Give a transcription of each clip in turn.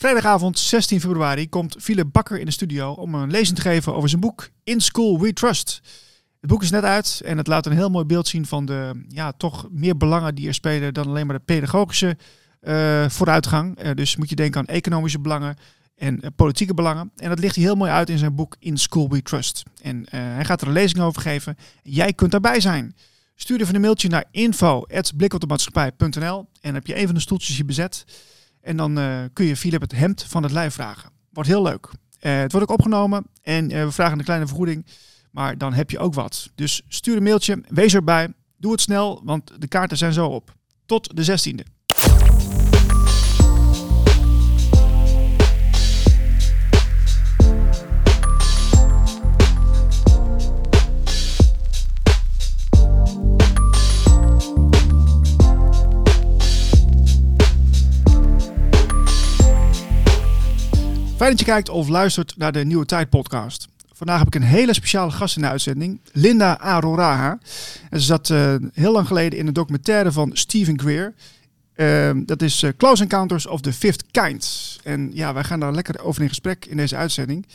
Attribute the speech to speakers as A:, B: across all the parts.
A: Vrijdagavond 16 februari komt Philip Bakker in de studio om een lezing te geven over zijn boek In School We Trust. Het boek is net uit en het laat een heel mooi beeld zien van de ja, toch meer belangen die er spelen dan alleen maar de pedagogische uh, vooruitgang. Uh, dus moet je denken aan economische belangen en uh, politieke belangen. En dat ligt hij heel mooi uit in zijn boek In School We Trust. En hij gaat er een lezing over geven. Jij kunt daarbij zijn. Stuur even een mailtje naar info.blikopdemaatschappij.nl en heb je een van de stoeltjes hier bezet. En dan kun je Philip het hemd van het lijf vragen. Wordt heel leuk. het wordt ook opgenomen en we vragen een kleine vergoeding. Maar dan heb je ook wat. Dus stuur een mailtje, wees erbij. Doe het snel, want de kaarten zijn zo op. Tot de 16e. Fijn dat je kijkt of luistert naar de Nieuwe Tijd podcast. Vandaag heb ik een hele speciale gast in de uitzending, Linda Aroraha. En ze zat uh, heel lang geleden in een documentaire van Stephen Greer. Uh, dat is uh, Close Encounters of the Fifth Kind. En ja, wij gaan daar lekker over in gesprek in deze uitzending.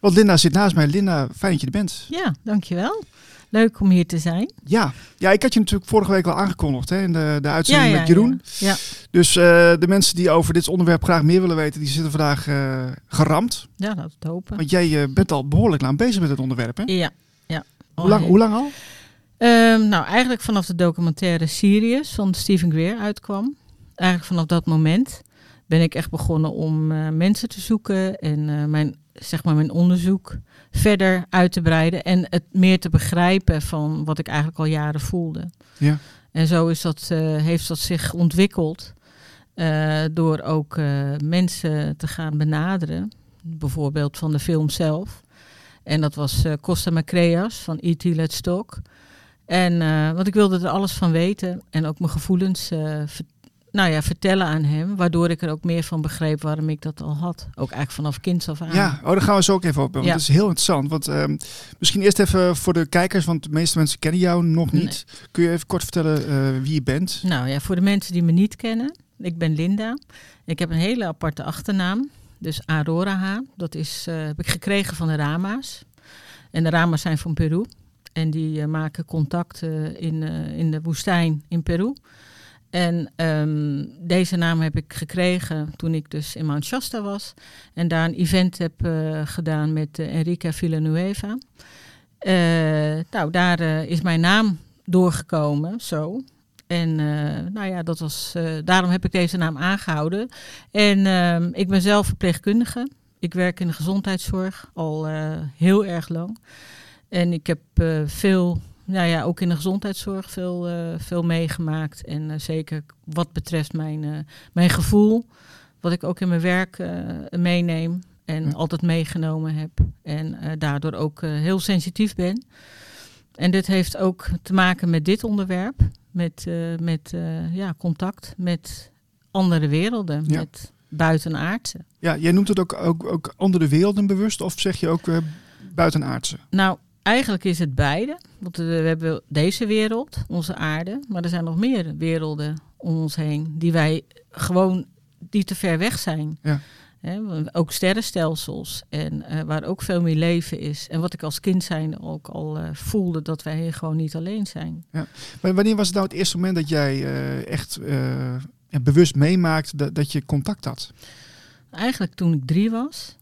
A: Want Linda zit naast mij. Linda, fijn dat je er bent.
B: Ja, dankjewel. Leuk om hier te zijn.
A: Ja, ja ik had je natuurlijk vorige week al aangekondigd hè, in de, de uitzending
B: ja, ja,
A: met Jeroen.
B: Ja.
A: Dus uh, de mensen die over dit onderwerp graag meer willen weten, die zitten vandaag uh, geramd.
B: Ja, het hopen.
A: Want jij uh, bent al behoorlijk lang bezig met het onderwerp, hè?
B: Ja. ja.
A: Hoe, lang, hoe lang al?
B: Um, nou, eigenlijk vanaf de documentaire Sirius van Stephen Greer uitkwam. Eigenlijk vanaf dat moment ben ik echt begonnen om mensen te zoeken en mijn, zeg maar mijn onderzoek verder uit te breiden en het meer te begrijpen van wat ik eigenlijk al jaren voelde.
A: Ja.
B: En zo is dat, uh, heeft dat zich ontwikkeld uh, door ook uh, mensen te gaan benaderen, bijvoorbeeld van de film zelf. En dat was Costa Macreas van E.T. Let's Talk. En want ik wilde er alles van weten en ook mijn gevoelens nou ja, vertellen aan hem. Waardoor ik er ook meer van begreep waarom ik dat al had. Ook eigenlijk vanaf kind af aan.
A: Ja, oh, daar gaan we zo ook even op. Want ja. dat is heel interessant. Want um, misschien eerst even voor de kijkers, want de meeste mensen kennen jou nog niet. Nee. Kun je even kort vertellen uh, wie je bent?
B: Nou ja, voor de mensen die me niet kennen. Ik ben Linda. Ik heb een hele aparte achternaam. Dus Aroraha. Dat is, uh, heb ik gekregen van de Rama's. En de Rama's zijn van Peru. En die uh, maken contact in, in de woestijn in Peru. En um, deze naam heb ik gekregen toen ik dus in Mount Shasta was. En daar een event heb uh, gedaan met uh, Enrica Villanueva. Uh, nou, daar is mijn naam doorgekomen, zo. En nou ja, dat was, daarom heb ik deze naam aangehouden. En ehm, ik ben zelf verpleegkundige. Ik werk in de gezondheidszorg al heel erg lang. En ik heb veel nou ja, ook in de gezondheidszorg veel, uh, veel meegemaakt. En uh, zeker wat betreft mijn, uh, mijn gevoel, wat ik ook in mijn werk meeneem en ja. altijd meegenomen heb. En daardoor ook heel sensitief ben. En dit heeft ook te maken met dit onderwerp, met, met ja, contact met andere werelden, ja. met buitenaardse.
A: Ja, jij noemt het ook, ook, ook andere werelden bewust, of zeg je ook buitenaardse?
B: Nou, Eigenlijk is het beide. Want we hebben deze wereld, onze aarde, maar er zijn nog meer werelden om ons heen die wij gewoon die te ver weg zijn.
A: Ja.
B: He, ook sterrenstelsels en uh, waar ook veel meer leven is. En wat ik als kind zijn ook al uh, voelde, dat wij hier gewoon niet alleen zijn.
A: Ja. Maar wanneer was het nou het eerste moment dat jij uh, echt bewust meemaakte dat, dat je contact had?
B: Eigenlijk toen ik drie was.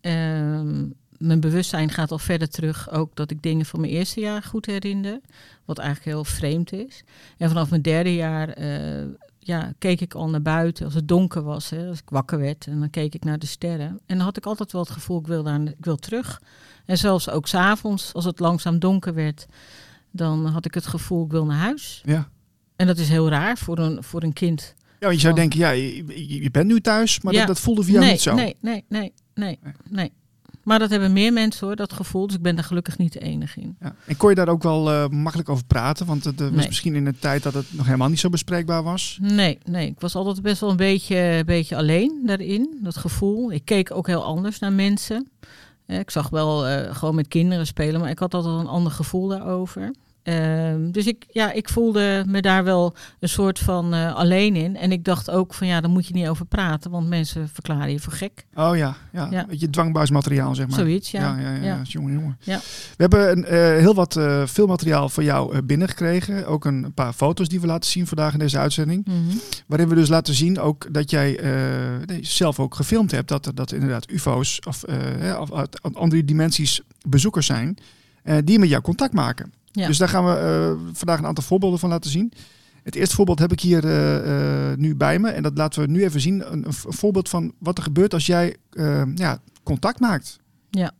B: Ehm, mijn bewustzijn gaat al verder terug. Ook dat ik dingen van mijn eerste jaar goed herinner. Wat eigenlijk heel vreemd is. En vanaf mijn derde jaar uh, ja, keek ik al naar buiten als het donker was. Hè, als ik wakker werd. En dan keek ik naar de sterren. En dan had ik altijd wel het gevoel, ik wil, daar, ik wil terug. En zelfs ook s'avonds, als het langzaam donker werd. Dan had ik het gevoel, ik wil naar huis.
A: Ja.
B: En dat is heel raar voor een, voor een kind.
A: Ja, want je zou denken, ja, je, je bent nu thuis, maar
B: ja.
A: dat, dat voelde voor jou
B: nee,
A: niet zo.
B: Nee, nee, nee, nee, nee. Maar dat hebben meer mensen hoor, dat gevoel. Dus ik ben daar gelukkig niet de enige in.
A: Ja. En kon je daar ook wel uh, makkelijk over praten? Want het uh, was
B: Nee.
A: misschien in een tijd dat het nog helemaal niet zo bespreekbaar was.
B: Nee, nee. Ik was altijd best wel een beetje, beetje alleen daarin. Dat gevoel. Ik keek ook heel anders naar mensen. Eh, Ik zag wel eh, gewoon met kinderen spelen, maar ik had altijd een ander gevoel daarover. Ehm, dus ik, ja, ik voelde me daar wel een soort van uh, alleen in. En ik dacht ook van ja, daar moet je niet over praten, want mensen verklaren je voor gek.
A: Oh ja, ja. ja. beetje dwangbuismateriaal zeg maar.
B: Zoiets, ja.
A: Ja, ja, ja,
B: ja.
A: jongen, jongen.
B: Ja.
A: We hebben een, uh, heel wat uh, filmmateriaal van jou binnengekregen. Ook een paar foto's die we laten zien vandaag in deze uitzending.
B: Mhm.
A: Waarin we dus laten zien ook dat jij nee, zelf ook gefilmd hebt. Dat, dat inderdaad ufo's of, of uit andere dimensies bezoekers zijn. die met jou contact maken.
B: Ja.
A: Dus daar gaan we uh, vandaag een aantal voorbeelden van laten zien. Het eerste voorbeeld heb ik hier uh, uh, nu bij me. En dat laten we nu even zien. Een, een voorbeeld van wat er gebeurt als jij ja, contact maakt.
B: Ja.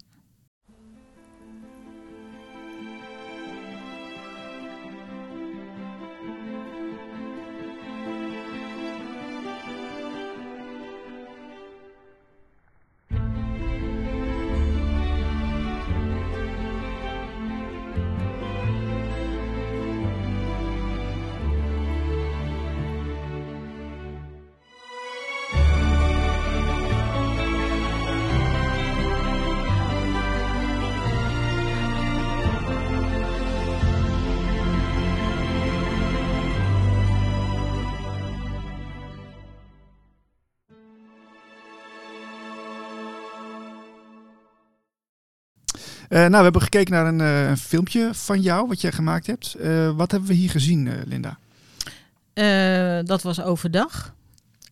A: Nou, we hebben gekeken naar een, uh, een, filmpje van jou, wat jij gemaakt hebt. Uh, wat hebben we hier gezien, Linda?
B: dat was overdag.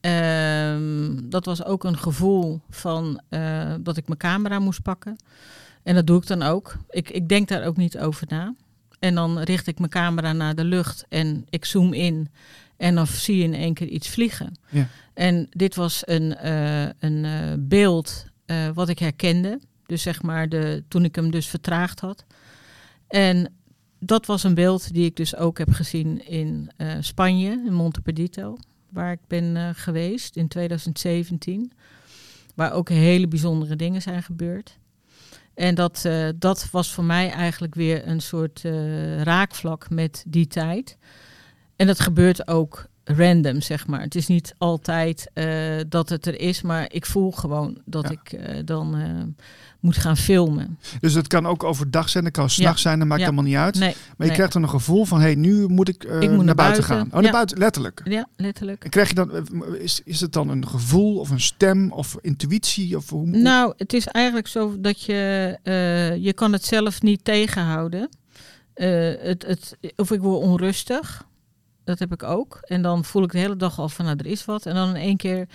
B: Ehm, dat was ook een gevoel van dat ik mijn camera moest pakken. En dat doe ik dan ook. Ik, ik denk daar ook niet over na. En dan richt ik mijn camera naar de lucht en ik zoom in. En dan zie je in één keer iets vliegen.
A: Ja.
B: En dit was een, een beeld wat ik herkende. Dus zeg maar de, toen ik hem dus vertraagd had. En dat was een beeld die ik dus ook heb gezien in uh, Spanje, in Monteperdito, waar ik ben uh, geweest in 2017. Waar ook hele bijzondere dingen zijn gebeurd. En dat, uh, dat was voor mij eigenlijk weer een soort raakvlak met die tijd. En dat gebeurt ook random, zeg maar. Het is niet altijd dat het er is, maar ik voel gewoon dat
A: Ja.
B: ik dan moet gaan filmen.
A: Dus het kan ook overdag zijn, het kan s'nachts zijn, dat maakt
B: Ja.
A: helemaal niet uit.
B: Nee,
A: maar je
B: nee.
A: krijgt dan een gevoel van, hé, hey, nu moet ik, eh,
B: Ik moet
A: naar,
B: naar
A: buiten,
B: buiten.
A: gaan. Oh, naar
B: Ja.
A: buiten, letterlijk.
B: ja, letterlijk.
A: En krijg je dan, eh, is, is het dan een gevoel of een stem of intuïtie? Of hoe,
B: Nou, het is eigenlijk zo dat je, eh, je kan het zelf niet tegenhouden. Het, het, of ik word onrustig, dat heb ik ook. En dan voel ik de hele dag al van, nou, er is wat. En dan in één keer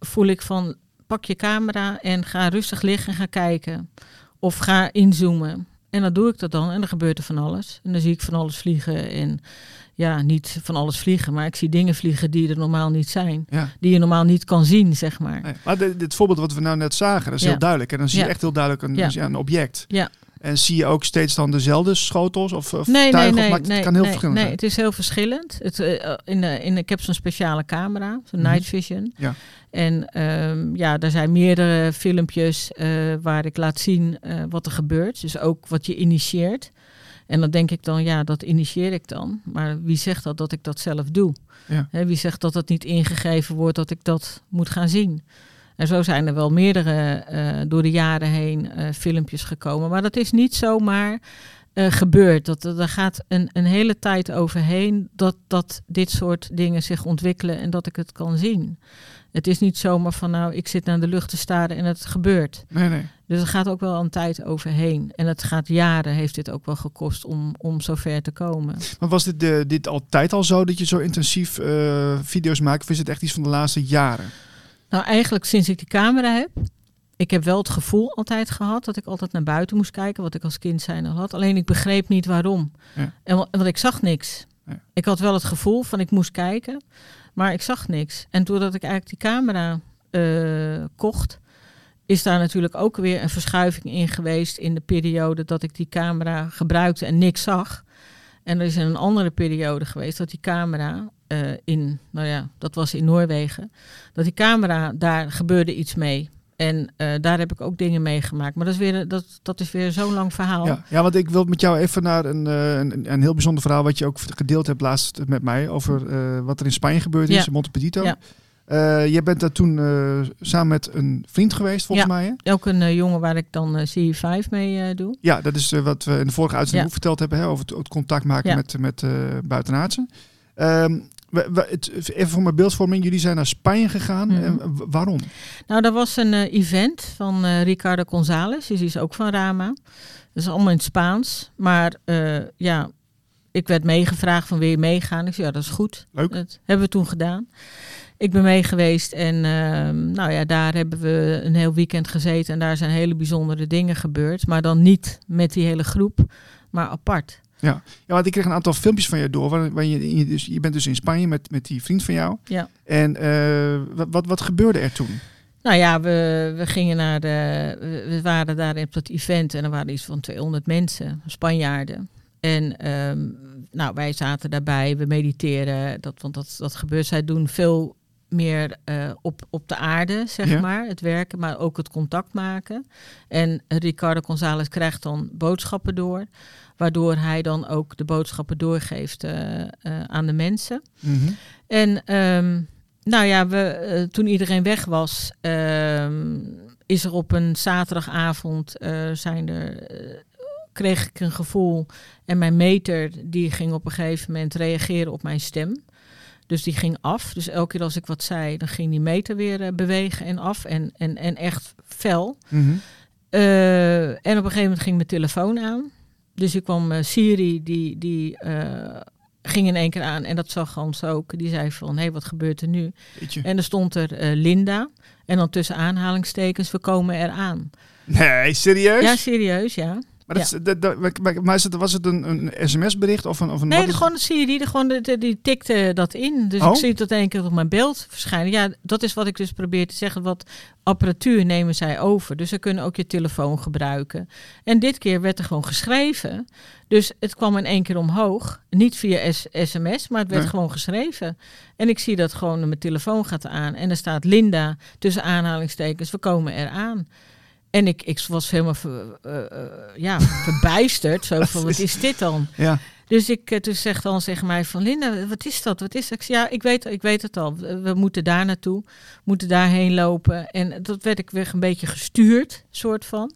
B: voel ik van, pak je camera en ga rustig liggen en ga kijken. Of ga inzoomen. En dan doe ik dat dan en dan gebeurt er van alles. En dan zie ik van alles vliegen en ja, niet van alles vliegen, maar ik zie dingen vliegen die er normaal niet zijn.
A: ja.
B: Die je normaal niet kan zien, zeg maar.
A: Nee. Maar dit, dit voorbeeld wat we nou net zagen, dat is
B: Ja.
A: heel duidelijk. En dan zie je
B: Ja.
A: echt heel duidelijk een,
B: ja,
A: een object.
B: Ja.
A: En zie je ook steeds dan dezelfde schotels of, of
B: Nee,
A: tuigen?
B: nee.
A: of maakt,
B: nee,
A: het kan heel
B: nee,
A: verschillend
B: nee, het is heel verschillend. Het, eh, in de, in ik heb zo'n speciale camera, zo'n
A: Mhm.
B: night vision.
A: Ja.
B: En ehm, ja, er zijn meerdere filmpjes eh, waar ik laat zien eh, wat er gebeurt. Dus ook wat je initieert. En dan denk ik dan, ja, dat initieer ik dan. Maar wie zegt dat dat ik dat zelf doe?
A: Ja.
B: Wie zegt dat het niet ingegeven wordt dat ik dat moet gaan zien? En zo zijn er wel meerdere eh, door de jaren heen eh, filmpjes gekomen. Maar dat is niet zomaar eh, gebeurd. Dat, dat, daar gaat een, een hele tijd overheen dat, dat dit soort dingen zich ontwikkelen en dat ik het kan zien. Het is niet zomaar van nou, ik zit naar de lucht te staren en het gebeurt.
A: Nee, nee.
B: Dus er gaat ook wel een tijd overheen. En het gaat jaren, heeft dit ook wel gekost om, om zover te komen.
A: Maar was dit, de, dit altijd al zo dat je zo intensief video's maakt? Of is het echt iets van de laatste jaren?
B: Nou, eigenlijk sinds ik die camera heb. Ik heb wel het gevoel altijd gehad dat ik altijd naar buiten moest kijken, wat ik als kind zijn al had. Alleen ik begreep niet waarom.
A: Ja.
B: En, wa- want ik zag niks.
A: Ja.
B: Ik had wel het gevoel van ik moest kijken, maar ik zag niks. En doordat ik eigenlijk die camera eh, kocht, is daar natuurlijk ook weer een verschuiving in geweest in de periode dat ik die camera gebruikte en niks zag. En er is een andere periode geweest dat die camera eh, in, nou ja, dat was in Noorwegen, dat die camera, daar gebeurde iets mee. En eh, daar heb ik ook dingen meegemaakt. Maar dat is weer, dat, dat is weer zo'n lang verhaal.
A: Ja, ja, want ik wil met jou even naar een, eh, een, een heel bijzonder verhaal... wat je ook gedeeld hebt laatst met mij... over wat er in Spanje gebeurd is,
B: Ja.
A: in Montepedito.
B: Ja.
A: Uh, je bent daar toen samen met een vriend geweest, volgens mij. Hè?
B: Ook een jongen waar ik dan eh CE5 mee doe.
A: Ja, dat is wat we in de vorige uitzending ook verteld hebben, hè, over het, het contact maken met, met buitenaardsen. Ehm, we- het, even voor mijn beeldvorming, jullie zijn naar Spanje gegaan.
B: Mhm.
A: En waarom?
B: Nou, dat was een eh, event van eh, Ricardo González. Die is ook van Rama. Dat is allemaal in het Spaans. Maar eh, ja, ik werd meegevraagd van wil je meegaan? Ik zei ja, dat is goed.
A: Leuk.
B: Dat hebben we toen gedaan. Ik ben mee geweest en ehm, nou ja, daar hebben we een heel weekend gezeten. En daar zijn hele bijzondere dingen gebeurd. Maar dan niet met die hele groep, maar apart.
A: Ja, want ik kreeg een aantal filmpjes van je door. Waar, waar je, dus, je bent dus in Spanje met, met die vriend van jou.
B: Ja.
A: En eh, wat, wat, wat gebeurde er toen?
B: Nou ja, we, we gingen naar de. We waren daar op dat event en er waren iets van 200 mensen, Spanjaarden. En ehm, nou, wij zaten daarbij, we mediteren, dat, want dat, dat gebeurt. Zij doen veel meer eh, op, op de aarde, zeg
A: Ja.
B: maar, het werken, maar ook het contact maken. En Ricardo González krijgt dan boodschappen door, waardoor hij dan ook de boodschappen doorgeeft eh, eh, aan de mensen.
A: Mhm.
B: En ehm, nou ja, we, eh, toen iedereen weg was, ehm, is er op een zaterdagavond zijn er, kreeg ik een gevoel. En mijn meter die ging op een gegeven moment reageren op mijn stem. Dus die ging af. Dus elke keer als ik wat zei, dan ging die meter weer bewegen en af. En, en, en echt fel.
A: Mhm.
B: En op een gegeven moment ging mijn telefoon aan. Dus ik kwam eh, Siri, die, die eh, ging in één keer aan. En dat zag Hans ook. Die zei van, hé, hey, wat gebeurt er nu? En er stond er eh, Linda. En dan tussen aanhalingstekens, we komen eraan.
A: Nee, serieus?
B: Ja, serieus, ja.
A: Maar dat, dat, dat- maar- is het, was het een, een sms-bericht of een... Of een
B: Nee,
A: wat
B: gewoon gewoon de, de- die tikte dat in. Dus
A: Oh.
B: ik zie het één keer op mijn beeld verschijnen. Ja, dat is wat ik dus probeer te zeggen. Wat apparatuur nemen zij over. Dus ze kunnen ook je telefoon gebruiken. En dit keer werd er gewoon geschreven. Dus het kwam in één keer omhoog. Niet via sms, maar het werd
A: Nee.
B: gewoon geschreven. En ik zie dat gewoon mijn telefoon gaat aan. En er staat Linda tussen aanhalingstekens. We komen eraan. En ik, ik was helemaal ver- eh, eh, ja, verbijsterd. Zo van, wat is dit dan?
A: Ja,
B: Dus ik eh, toen zegt dan tegen mij van Linda, wat is dat? Wat is dat? Ik zeg, ja, ik weet, ik weet het al. We, we moeten daar naartoe, moeten daarheen lopen. En dat werd ik weer een beetje gestuurd, soort van.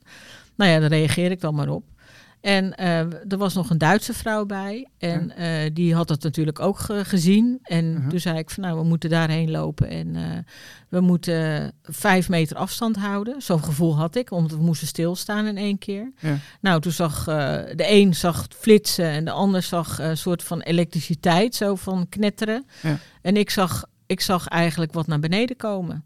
B: Nou ja, daar reageer ik dan maar op. En eh, er was nog een Duitse vrouw bij. En eh, die had het natuurlijk ook ge- gezien. En
A: Mhm.
B: toen zei ik van nou, we moeten daarheen lopen. En eh, we moeten vijf meter afstand houden. Zo'n gevoel had ik, omdat we moesten stilstaan in één keer.
A: Ja.
B: Nou, toen zag de een zag flitsen en de ander zag een soort van elektriciteit, zo van knetteren.
A: Ja.
B: En ik zag, ik zag eigenlijk wat naar beneden komen.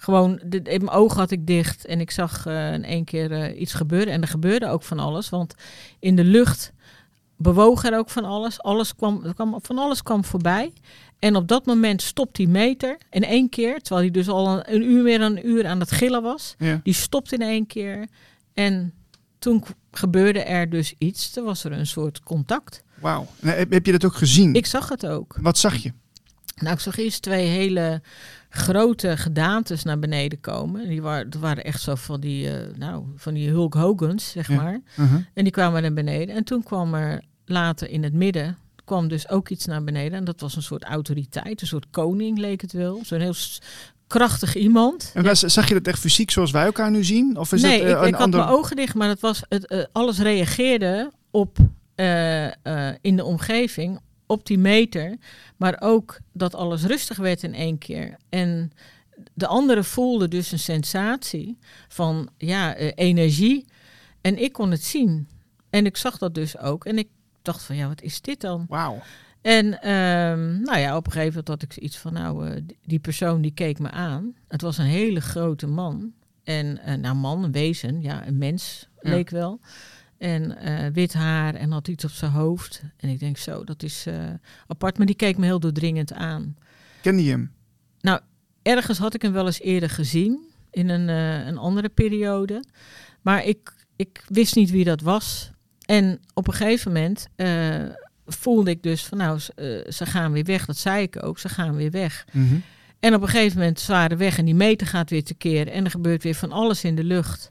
B: Gewoon, de, in mijn ogen had ik dicht en ik zag eh, in één keer eh, iets gebeuren. En er gebeurde ook van alles, want in de lucht bewoog er ook van alles. alles kwam, kwam, van alles kwam voorbij. En op dat moment stopt die meter in één keer, terwijl hij dus al een, een uur meer dan een uur aan het gillen was.
A: ja.
B: Die stopt in één keer. En toen gebeurde er dus iets. Er was er een soort contact.
A: Wauw. Heb je dat ook gezien?
B: Ik zag het ook.
A: Wat zag je?
B: Nou, ik zag eerst twee hele grote gedaantes naar beneden komen. Die waren, dat waren echt zo van die, eh, nou, van die Hulk Hogans, zeg
A: Ja.
B: maar.
A: Mhm.
B: En die kwamen naar beneden. En toen kwam er later in het midden kwam dus ook iets naar beneden. En dat was een soort autoriteit, een soort koning leek het wel. Zo'n heel krachtig iemand.
A: En zag je dat echt fysiek zoals wij elkaar nu zien? Of is
B: nee,
A: het eh,
B: ik,
A: een
B: ik had
A: ander...
B: mijn ogen dicht, maar het was het, eh, alles reageerde op eh, eh, in de omgeving, op die meter. Maar ook dat alles rustig werd in één keer. En de anderen voelden dus een sensatie van ja, eh, energie. En ik kon het zien. En ik zag dat dus ook. En ik dacht van ja, wat is dit dan?
A: Wauw.
B: En ehm, nou ja, op een gegeven moment had ik zoiets van, nou, eh, die- persoon die keek me aan. Het was een hele grote man. En eh, nou, man, een wezen, ja, een mens
A: Ja.
B: leek wel. En eh, wit haar en had iets op zijn hoofd. En ik denk zo, dat is eh, apart. Maar die keek me heel doordringend aan.
A: Kende je hem?
B: Ergens had ik hem wel eens eerder gezien, in een, eh, een andere periode. Maar ik, ik wist niet wie dat was. En op een gegeven moment voelde ik dus van nou, ze, ze gaan weer weg. Dat zei ik ook, ze gaan weer weg.
A: Mhm.
B: En op een gegeven moment ze waren weg en die meter gaat weer tekeer. En er gebeurt weer van alles in de lucht.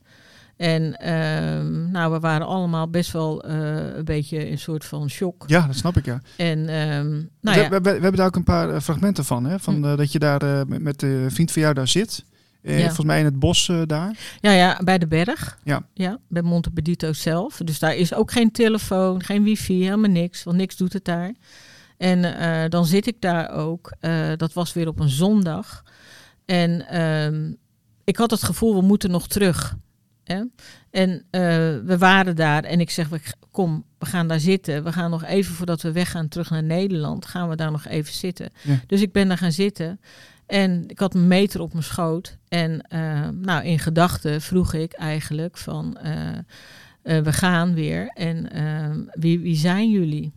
B: En ehm, nou, we waren allemaal best wel eh, een beetje in een soort van shock.
A: Ja, dat snap ik, ja.
B: En ehm, nou
A: we,
B: ja,
A: we, we hebben daar ook een paar eh, fragmenten van, hè? Van
B: Hm.
A: eh, dat je daar met, met de vriend van jou daar zit.
B: Ja.
A: Volgens mij in het bos daar.
B: ja, ja, bij de berg.
A: Ja.
B: ja, bij Montebedito zelf. Dus daar is ook geen telefoon, geen wifi, helemaal niks. Want niks doet het daar. En dan zit ik daar ook. dat was weer op een zondag. En ehm, ik had het gevoel, we moeten nog terug. Hè? En eh, we waren daar en ik zeg, we- kom, we gaan daar zitten. We gaan nog even voordat we weggaan terug naar Nederland, gaan we daar nog even zitten.
A: Ja.
B: Dus ik ben daar gaan zitten. En ik had een meter op mijn schoot. En eh, nou, in gedachten vroeg ik eigenlijk van, eh, we gaan weer. En wie, wie zijn jullie?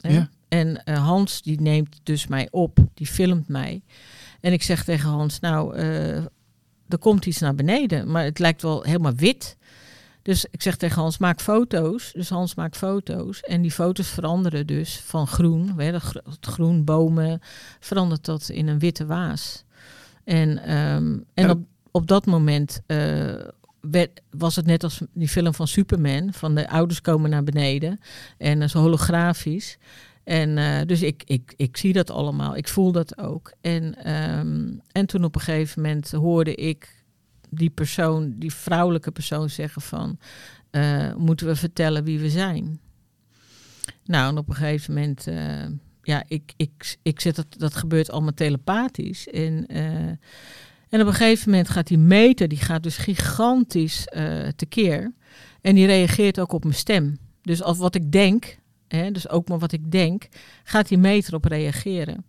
B: Hè?
A: Ja.
B: En Hans die neemt dus mij op, die filmt mij. En ik zeg tegen Hans, nou, er komt iets naar beneden, maar het lijkt wel helemaal wit. Dus ik zeg tegen Hans, maak foto's. Dus Hans maakt foto's. En die foto's veranderen dus van groen, dat het groen bomen, verandert dat in een witte waas. En, ehm, en op, op dat moment eh, was het net als die film van Superman, van de ouders komen naar beneden. En uh, zo holografisch. En uh, dus ik, ik, ik zie dat allemaal, ik voel dat ook. En, um, en toen op een gegeven moment hoorde ik die persoon, die vrouwelijke persoon zeggen van... Uh, moeten we vertellen wie we zijn? Nou, en op een gegeven moment... Uh, ja, ik, ik, ik zit dat, dat gebeurt allemaal telepathisch. En, en op een gegeven moment gaat die meter, die gaat dus gigantisch tekeer. En die reageert ook op mijn stem. Dus als wat ik denk, hè, dus ook maar wat ik denk, gaat die meter op reageren.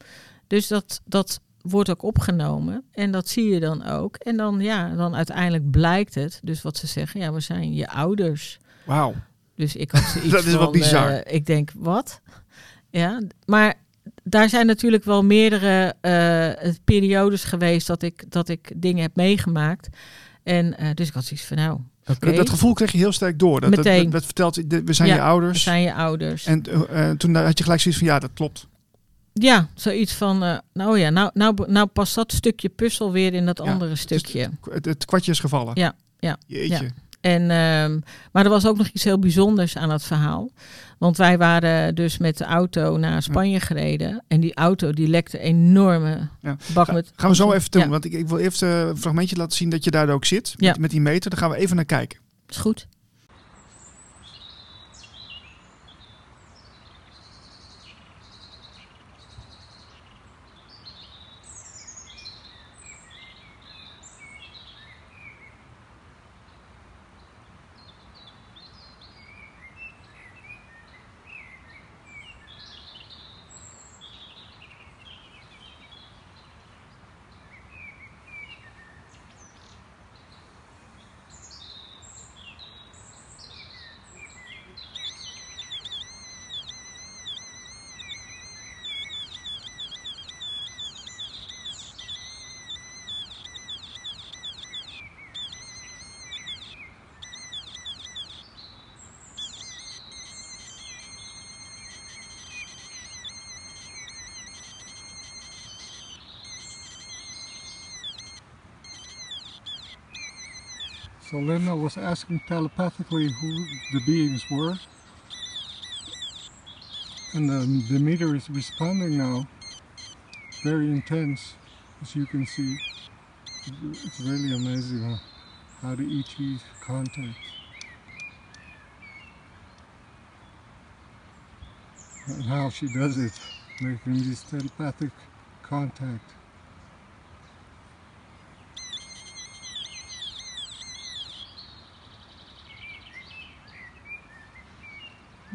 B: Dus dat, dat wordt ook opgenomen en dat zie je dan ook. En dan, ja, dan uiteindelijk blijkt het, dus wat ze zeggen, ja, we zijn je ouders.
A: Wauw.
B: Dus ik had zoiets
A: dat is
B: van,
A: wel bizar.
B: Uh, ik denk, wat? Ja, maar daar zijn natuurlijk wel meerdere uh, periodes geweest dat ik, dat ik dingen heb meegemaakt. En uh, dus ik had zoiets van, nou,
A: Okay. Dat gevoel kreeg je heel sterk door. Dat,
B: Meteen.
A: Dat, werd verteld, we zijn
B: ja,
A: je ouders.
B: We zijn je ouders.
A: En uh, toen had je gelijk zoiets van, ja, dat klopt.
B: Ja, zoiets van, uh, nou ja, nou, nou, nou past dat stukje puzzel weer in dat ja, andere stukje.
A: Het, het, kwartje is gevallen.
B: Ja, ja.
A: Jeetje.
B: Ja. En, uh, maar er was ook nog iets heel bijzonders aan het verhaal. Want wij waren dus met de auto naar Spanje ja. gereden. En die auto die lekte enorme
A: ja.
B: bak met...
A: Gaan we zo even doen. Want ik, ik, wil even een fragmentje laten zien dat je daar ook zit. Met, met die meter. Daar gaan we even naar kijken.
B: Is goed.
C: So Linda was asking telepathically who the beings were. And the, the meter is responding now. Very intense, as you can see. It's really amazing how the ET contact. And how she does it, making this telepathic contact.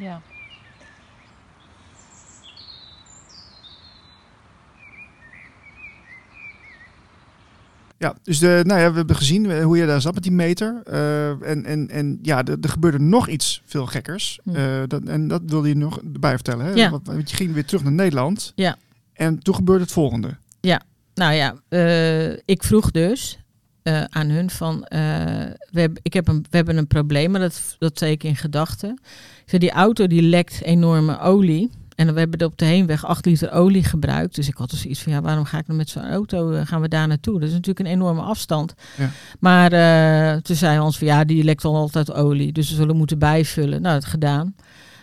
B: Ja.
A: Ja, dus de, nou ja, we hebben gezien hoe je daar zat met die meter. Uh, en, en, en ja, er, gebeurde nog iets veel gekkers. Uh, dat, en dat wilde je nog erbij vertellen. Hè?
B: Ja.
A: Want, want je ging weer terug naar Nederland.
B: Ja.
A: En toen gebeurde het volgende.
B: Ja, nou ja, uh, ik vroeg dus uh, aan hun van, uh, we, heb, ik heb een, we hebben een probleem, maar dat, dat zei ik in gedachten. Die auto die lekt enorme olie En we hebben op de heenweg 8 liter olie gebruikt. Dus ik had dus iets van, ja, waarom ga ik nou met zo'n auto, uh, gaan we daar naartoe? Dat is natuurlijk een enorme afstand.
A: Ja.
B: Maar uh, toen zei Hans van, ja, die lekt al altijd olie. Dus we zullen moeten bijvullen. Nou, dat gedaan.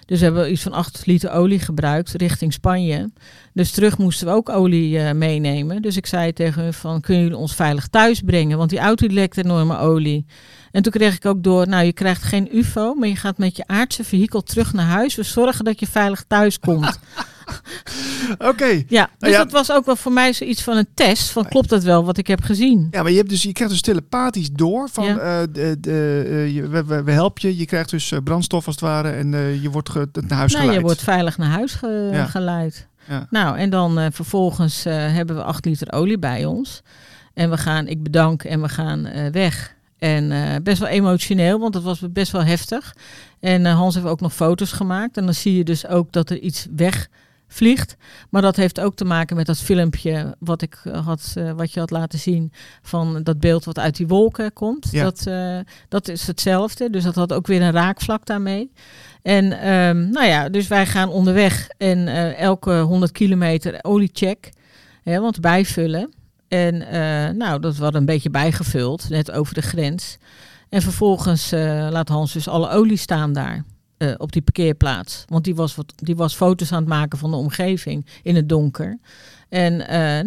B: Dus we hebben iets van 8 liter olie gebruikt richting Spanje. Dus terug moesten we ook olie uh, meenemen. Dus ik zei tegen hun van, kunnen jullie ons veilig thuis brengen? Want die auto lekt enorme olie. En toen kreeg ik ook door, nou je krijgt geen ufo, maar je gaat met je aardse vehikel terug naar huis. We zorgen dat je veilig thuis komt.
A: Oké. Okay.
B: Ja, dus ja. dat was ook wel voor mij zoiets van een test. Van klopt dat wel wat ik heb gezien?
A: Ja, maar je, hebt dus, je krijgt dus telepathisch door van ja. uh, de, de, uh, je, we, we, helpen je. Je krijgt dus brandstof als het ware en uh, je wordt ge, naar huis
B: nou,
A: geleid.
B: Je wordt veilig naar huis ge, ja. geleid. Ja. Nou, en dan vervolgens hebben we acht liter olie bij ons. En we gaan, ik bedank en we gaan weg. En uh, best wel emotioneel, want het was best wel heftig. En uh, Hans heeft ook nog foto's gemaakt. En dan zie je dus ook dat er iets wegvliegt. Maar dat heeft ook te maken met dat filmpje wat, ik had, uh, wat je had laten zien. Van dat beeld wat uit die wolken komt.
A: Ja.
B: Dat, dat is hetzelfde. Dus dat had ook weer een raakvlak daarmee. En um, nou ja, dus wij gaan onderweg. En elke 100 kilometer oliecheck. Hè, want bijvullen. En nou, dat wordt een beetje bijgevuld, net over de grens. En vervolgens laat Hans dus alle olie staan daar. Uh, op die parkeerplaats. Want die was, wat, die was foto's aan het maken van de omgeving in het donker. En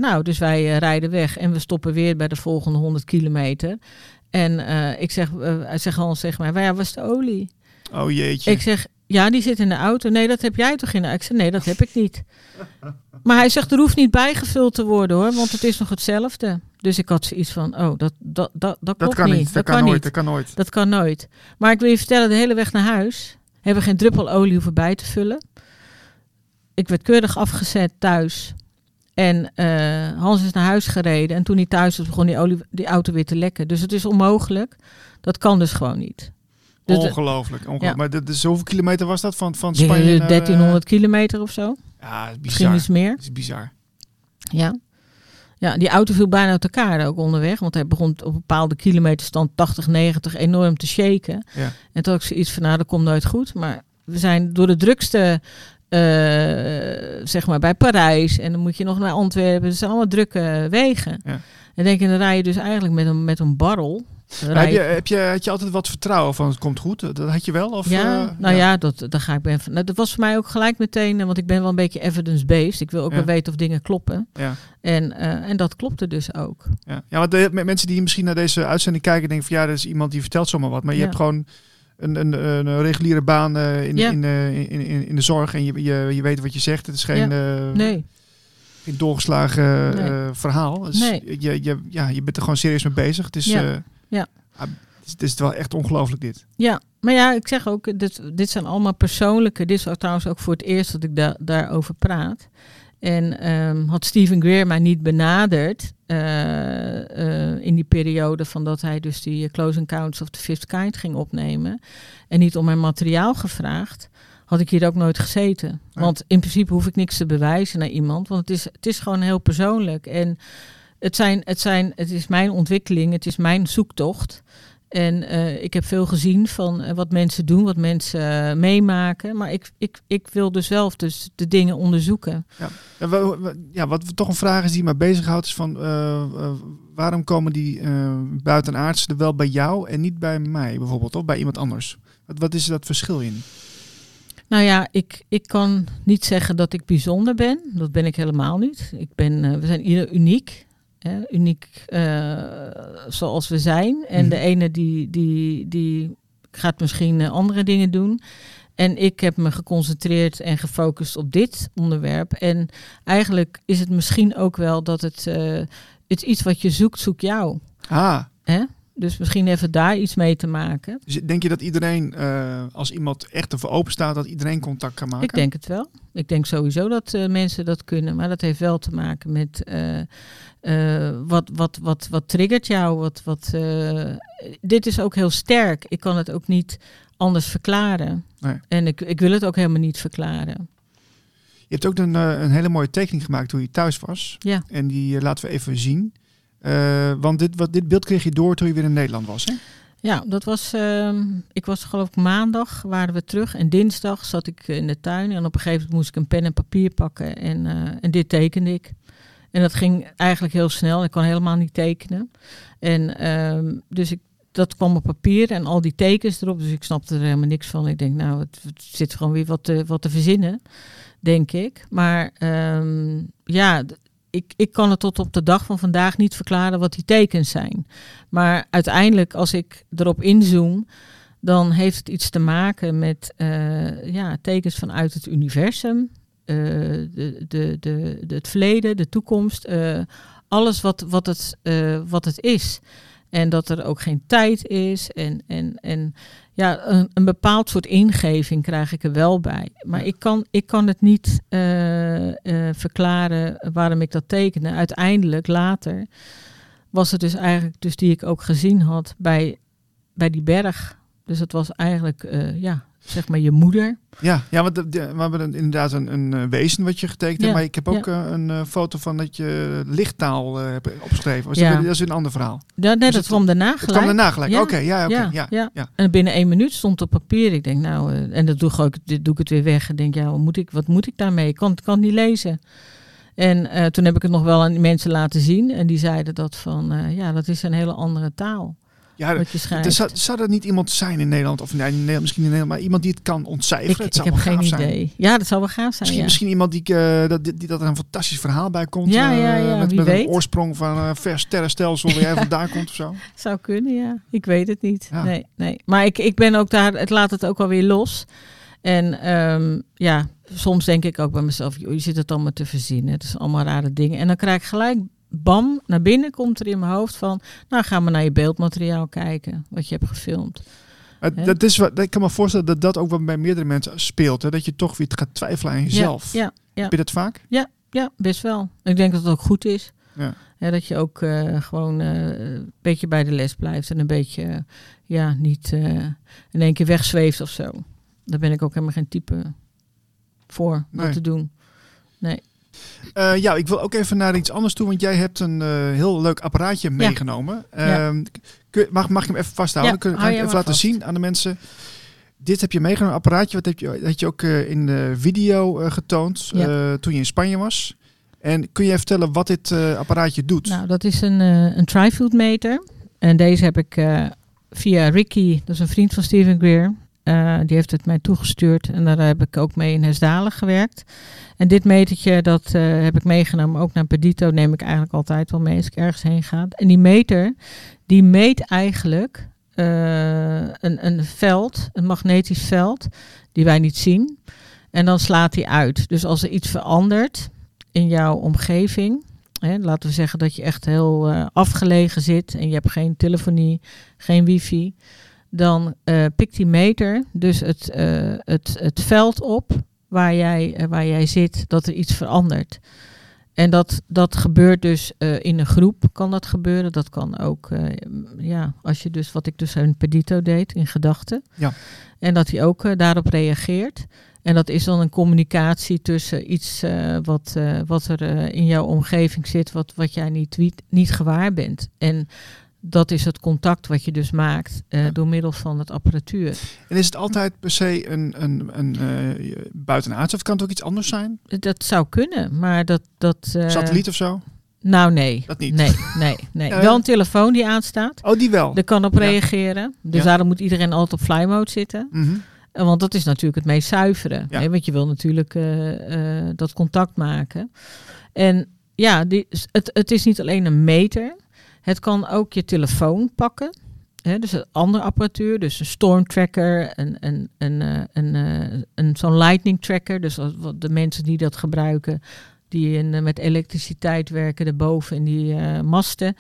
B: nou, dus wij rijden weg en we stoppen weer bij de volgende 100 kilometer. En ik zeg, zeg Hans, zeg maar, waar was de olie?
A: Oh jeetje.
B: Ik zeg, ja, die zit in de auto. Nee, dat heb jij toch in de auto? Ik zeg, nee, dat heb ik niet. Maar hij zegt, er hoeft niet bijgevuld te worden hoor, want het is nog hetzelfde. Dus ik had zoiets van, oh, dat, dat, dat, dat klopt
A: kan
B: niet.
A: niet. Dat, kan,
B: kan
A: nooit.
B: niet.
A: Dat kan nooit.
B: Dat kan nooit. Maar ik wil je vertellen, de hele weg naar huis hebben geen druppel olie hoeven bij te vullen. Ik werd keurig afgezet thuis. En uh, Hans is naar huis gereden. En toen hij thuis was, begon die, olie, die auto weer te lekken. Dus het is onmogelijk. Dat kan dus gewoon niet. Dus
A: ongelooflijk. ongelooflijk. Ja. Maar de, de, zoveel kilometer was dat van, van Spanje naar...
B: 1300 kilometer of zo.
A: Ja, is
B: Misschien
A: bizar.
B: iets meer.
A: Dat is bizar.
B: Ja. Ja, die auto viel bijna uit elkaar ook onderweg. Want hij begon op bepaalde kilometerstand 80, 90 enorm te shaken.
A: Ja.
B: En toen had ik zoiets van, nou, dat komt nooit goed. Maar we zijn door de drukste, uh, zeg maar, bij Parijs. En dan moet je nog naar Antwerpen. Het zijn allemaal drukke wegen.
A: Ja.
B: En denk je, dan rij je dus eigenlijk met een, met een barrel.
A: Heb,
B: je-
A: heb, je, had je altijd wat vertrouwen van het komt goed? Dat had je wel? Of,
B: ja,
A: eh,
B: nou ja, dat, daar ga ik ben van. nou, Dat was voor mij ook gelijk meteen, eh, want ik ben wel een beetje evidence-based. Ik wil ook
A: Ja.
B: wel weten of dingen kloppen.
A: Ja.
B: En, eh, en dat klopte dus ook.
A: Ja, ja want de, met mensen die misschien naar deze uitzending kijken, denken van ja, dat is iemand die vertelt zomaar wat. Maar je
B: Ja.
A: hebt gewoon een, een, een reguliere baan in,
B: Ja.
A: in, in, in, in de zorg en je, je, je weet wat je zegt. Het is geen,
B: Nee,
A: geen doorgeslagen
B: Nee.
A: verhaal. Dus
B: Nee.
A: je, je, ja, je bent er gewoon serieus mee bezig. Het is,
B: Ja. Ja.
A: ah, het, is, het is wel echt ongelooflijk dit.
B: ja. Maar ja, ik zeg ook, dit, dit zijn allemaal persoonlijke. Dit is trouwens ook voor het eerst dat ik da daarover praat. En ehm, had Stephen Greer mij niet benaderd eh, eh, in die periode van dat hij dus die Close Encounters of the Fifth Kind ging opnemen en niet om mijn materiaal gevraagd, had ik hier ook nooit gezeten. Want in principe hoef ik niks te bewijzen naar iemand, want het is, het is gewoon heel persoonlijk. En het, zijn, het, zijn, het is mijn ontwikkeling, het is mijn zoektocht. En eh, ik heb veel gezien van eh, wat mensen doen, wat mensen eh, meemaken. Maar ik, ik, ik wil dus zelf dus de dingen onderzoeken.
A: Ja, wa- ja, wat toch een vraag is die mij bezighoudt, is van waarom komen die buitenaardsen er wel bij jou en niet bij mij bijvoorbeeld, of bij iemand anders? Wat, wat is dat verschil in?
B: Nou ja, ik, ik kan niet zeggen dat ik bijzonder ben. Dat ben ik helemaal niet. Ik ben, we zijn ieder uniek. Hè? Uniek eh, zoals we zijn. En
A: Mhm.
B: de ene die, die, die gaat misschien eh, andere dingen doen. En ik heb me geconcentreerd en gefocust op dit onderwerp. En eigenlijk is het misschien ook wel dat het, eh, het iets wat je zoekt, zoekt jou.
A: Ah,
B: Hè? Dus misschien even daar iets mee te maken.
A: dus denk je dat iedereen, eh, als iemand echt ervoor open staat, dat iedereen contact kan maken?
B: Ik denk het wel. Ik denk sowieso dat eh, mensen dat kunnen. Maar dat heeft wel te maken met eh, wat, wat, wat, wat triggert jou. Wat, wat, dit is ook heel sterk. Ik kan het ook niet anders verklaren.
A: Nee.
B: En ik, ik wil het ook helemaal niet verklaren.
A: Je hebt ook een, een hele mooie tekening gemaakt toen je thuis was.
B: Ja.
A: En die laten we even zien. Eh, want dit, wat, dit beeld kreeg je door toen je weer in Nederland was, hè?
B: Ja, dat was, ehm, ik was geloof ik maandag waren we terug en dinsdag zat ik in de tuin en op een gegeven moment moest ik een pen en papier pakken en, eh, en dit tekende ik. En dat ging eigenlijk heel snel, ik kon helemaal niet tekenen. En ehm, dus ik, dat kwam op papier en al die tekens erop, dus ik snapte er helemaal niks van. Ik denk nou, het, het zit gewoon weer wat te, wat te verzinnen, denk ik. Maar ehm, ja, ik, ik kan het tot op de dag van vandaag niet verklaren wat die tekens zijn. Maar uiteindelijk, als ik erop inzoom, dan heeft het iets te maken met eh, ja, tekens vanuit het universum, eh, de, de, de, het verleden, de toekomst, eh, alles wat, wat, het, wat het is. En dat er ook geen tijd is. En, en, en ja, een, een bepaald soort ingeving krijg ik er wel bij. Maar
A: Ja.
B: ik, kan, ik kan het niet eh, eh, verklaren waarom ik dat tekende. Uiteindelijk, later, was het dus eigenlijk, dus die ik ook gezien had bij, bij die berg. Dus het was eigenlijk, eh, ja, zeg maar je moeder.
A: Ja, ja want de- de- we hebben inderdaad een, een eh, wezen wat je getekend hebt.
B: Ja,
A: Maar ik heb ook eh, een eh, foto van dat je lichttaal eh, hebt opgeschreven. Was
B: Ja.
A: dat, is een ander verhaal.
B: Ja, nee,
A: Dus
B: dat kwam daarna gelijk.
A: kwam daarna gelijk. Oké, ja,
B: ja,
A: ja,
B: ja.
A: ja.
B: En binnen één minuut stond op papier. Ik denk, nou, eh, en dat doe ik, ook, dit doe ik het weer weg. Ik denk, ja, wat moet ik, wat moet ik daarmee? Ik kan, kan het niet lezen. En eh, toen heb ik het nog wel aan mensen laten zien. En die zeiden dat van, eh, ja, dat is een hele andere taal.
A: Ja,
B: Wat je schrijft.
A: er zou, zou er niet iemand zijn in Nederland, of nee, misschien in Nederland, maar iemand die het kan ontcijferen?
B: ik
A: het
B: ik
A: zou
B: heb geen
A: gaaf zijn.
B: idee. Ja, dat zou wel gaaf zijn.
A: Misschien,
B: ja.
A: misschien iemand die, eh, dat, die, dat er een fantastisch verhaal bij komt.
B: Ja,
A: eh,
B: ja,
A: met een oorsprong van een vers sterrenstelsel waar jij vandaan komt of zo.
B: Zou kunnen, ja. Ik weet het niet. Nee, nee. Maar ik, ik ben ook daar, het laat het ook alweer los. En ehm, ja, soms denk ik ook bij mezelf, joh, je zit het allemaal te verzinnen. Het is allemaal rare dingen. En dan krijg ik gelijk, bam, naar binnen komt er in mijn hoofd van, nou gaan we naar je beeldmateriaal kijken, wat je hebt gefilmd.
A: Dat is wat, ik kan me voorstellen dat dat ook wel bij meerdere mensen speelt. Hè? Dat je toch weer gaat twijfelen aan jezelf.
B: Ja, ja,
A: Heb je dat vaak?
B: ja, best wel. Ik denk dat het ook goed is.
A: Ja.
B: Hè, dat je ook eh, gewoon eh, een beetje bij de les blijft en een beetje, ja, niet eh, in één keer wegzweeft of zo. Daar ben ik ook helemaal geen type voor
A: Nee.
B: dat te doen.
A: Eh, ja, ik wil ook even naar iets anders toe, want jij hebt een eh, heel leuk apparaatje meegenomen.
B: Ja.
A: Ehm, kun- mag, mag je hem even vasthouden?
B: Ja,
A: Kun,
B: hou
A: kan even laten
B: vast.
A: zien aan de mensen? Dit heb je meegenomen, een apparaatje. Wat heb je, dat je ook eh, in de video getoond toen je in Spanje was. En kun je even vertellen wat dit apparaatje doet?
B: Nou, dat is een, een tri-field meter. En deze heb ik via Ricky, dat is een vriend van Steven Greer. Eh, die heeft het mij toegestuurd en daar heb ik ook mee in Hesdalen gewerkt. En dit metertje, dat eh, heb ik meegenomen. Ook naar Pedito neem ik eigenlijk altijd wel mee als ik ergens heen ga. En die meter, die meet eigenlijk eh, een, een veld, een magnetisch veld, die wij niet zien. En dan slaat hij uit. Dus als er iets verandert in jouw omgeving, laten we zeggen dat je echt heel afgelegen zit en je hebt geen telefonie, geen wifi. Dan eh, pikt die meter dus het, eh, het, het veld op waar jij, eh, waar jij zit, dat er iets verandert. En dat, dat gebeurt dus in een groep, kan dat gebeuren. Dat kan ook, ja, als je dus, wat ik dus in Pedito deed, in gedachten.
A: Ja.
B: En dat hij ook daarop reageert. En dat is dan een communicatie tussen iets wat, wat er in jouw omgeving zit, wat, wat jij niet, niet, niet gewaar bent. En dat is het contact wat je dus maakt eh,
A: Ja.
B: door middel van het apparatuur.
A: En is het altijd per se een, een, een eh, buitenaards of kan het ook iets anders zijn?
B: Dat zou kunnen, maar dat... dat eh,
A: Satelliet of zo?
B: Nou, nee.
A: Dat niet?
B: Nee, nee, nee. Wel een telefoon die aanstaat.
A: Oh, die wel.
B: Daar kan op
A: Ja.
B: reageren. Dus
A: Ja.
B: daarom moet iedereen altijd op fly mode zitten.
A: Mhm.
B: Want dat is natuurlijk het meest zuivere.
A: Ja.
B: Hè? Want je wil natuurlijk dat contact maken. En ja, die, het, het is niet alleen een meter. Het kan ook je telefoon pakken. Dus een andere apparatuur. Dus een storm tracker. Een, een, een, eh, een, eh, een, zo'n lightning tracker. Dus wat de mensen die dat gebruiken. Die in, eh, met elektriciteit werken erboven in die masten.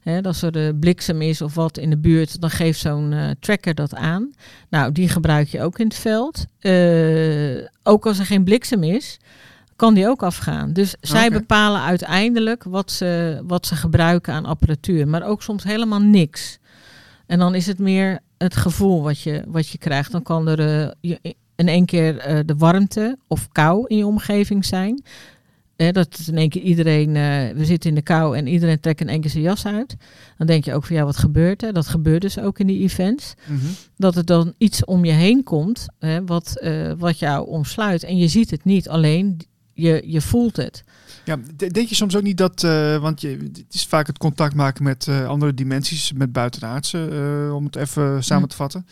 B: Hè, als er de bliksem is of wat in de buurt, dan geeft zo'n tracker dat aan. Nou, die gebruik je ook in het veld. Ook als er geen bliksem is, kan die ook afgaan. Dus zij bepalen uiteindelijk wat ze, wat ze gebruiken aan apparatuur. Maar ook soms helemaal niks. En dan is het meer het gevoel wat je, wat je krijgt. Dan kan er eh, je- in één keer eh, de warmte of kou in je omgeving zijn. Hè, dat het in één keer iedereen, eh, we zitten in de kou en iedereen trekt in één keer zijn jas uit. Dan denk je ook van ja, wat gebeurt er? Dat gebeurt dus ook in die events.
A: Mhm.
B: Dat er dan iets om je heen komt hè, wat, eh, wat jou omsluit. En je ziet het niet, alleen je, je voelt het.
A: Ja, denk je soms ook niet dat, eh, want je, het is vaak het contact maken met eh, andere dimensies, met buitenaardse, eh, om het even samen te vatten.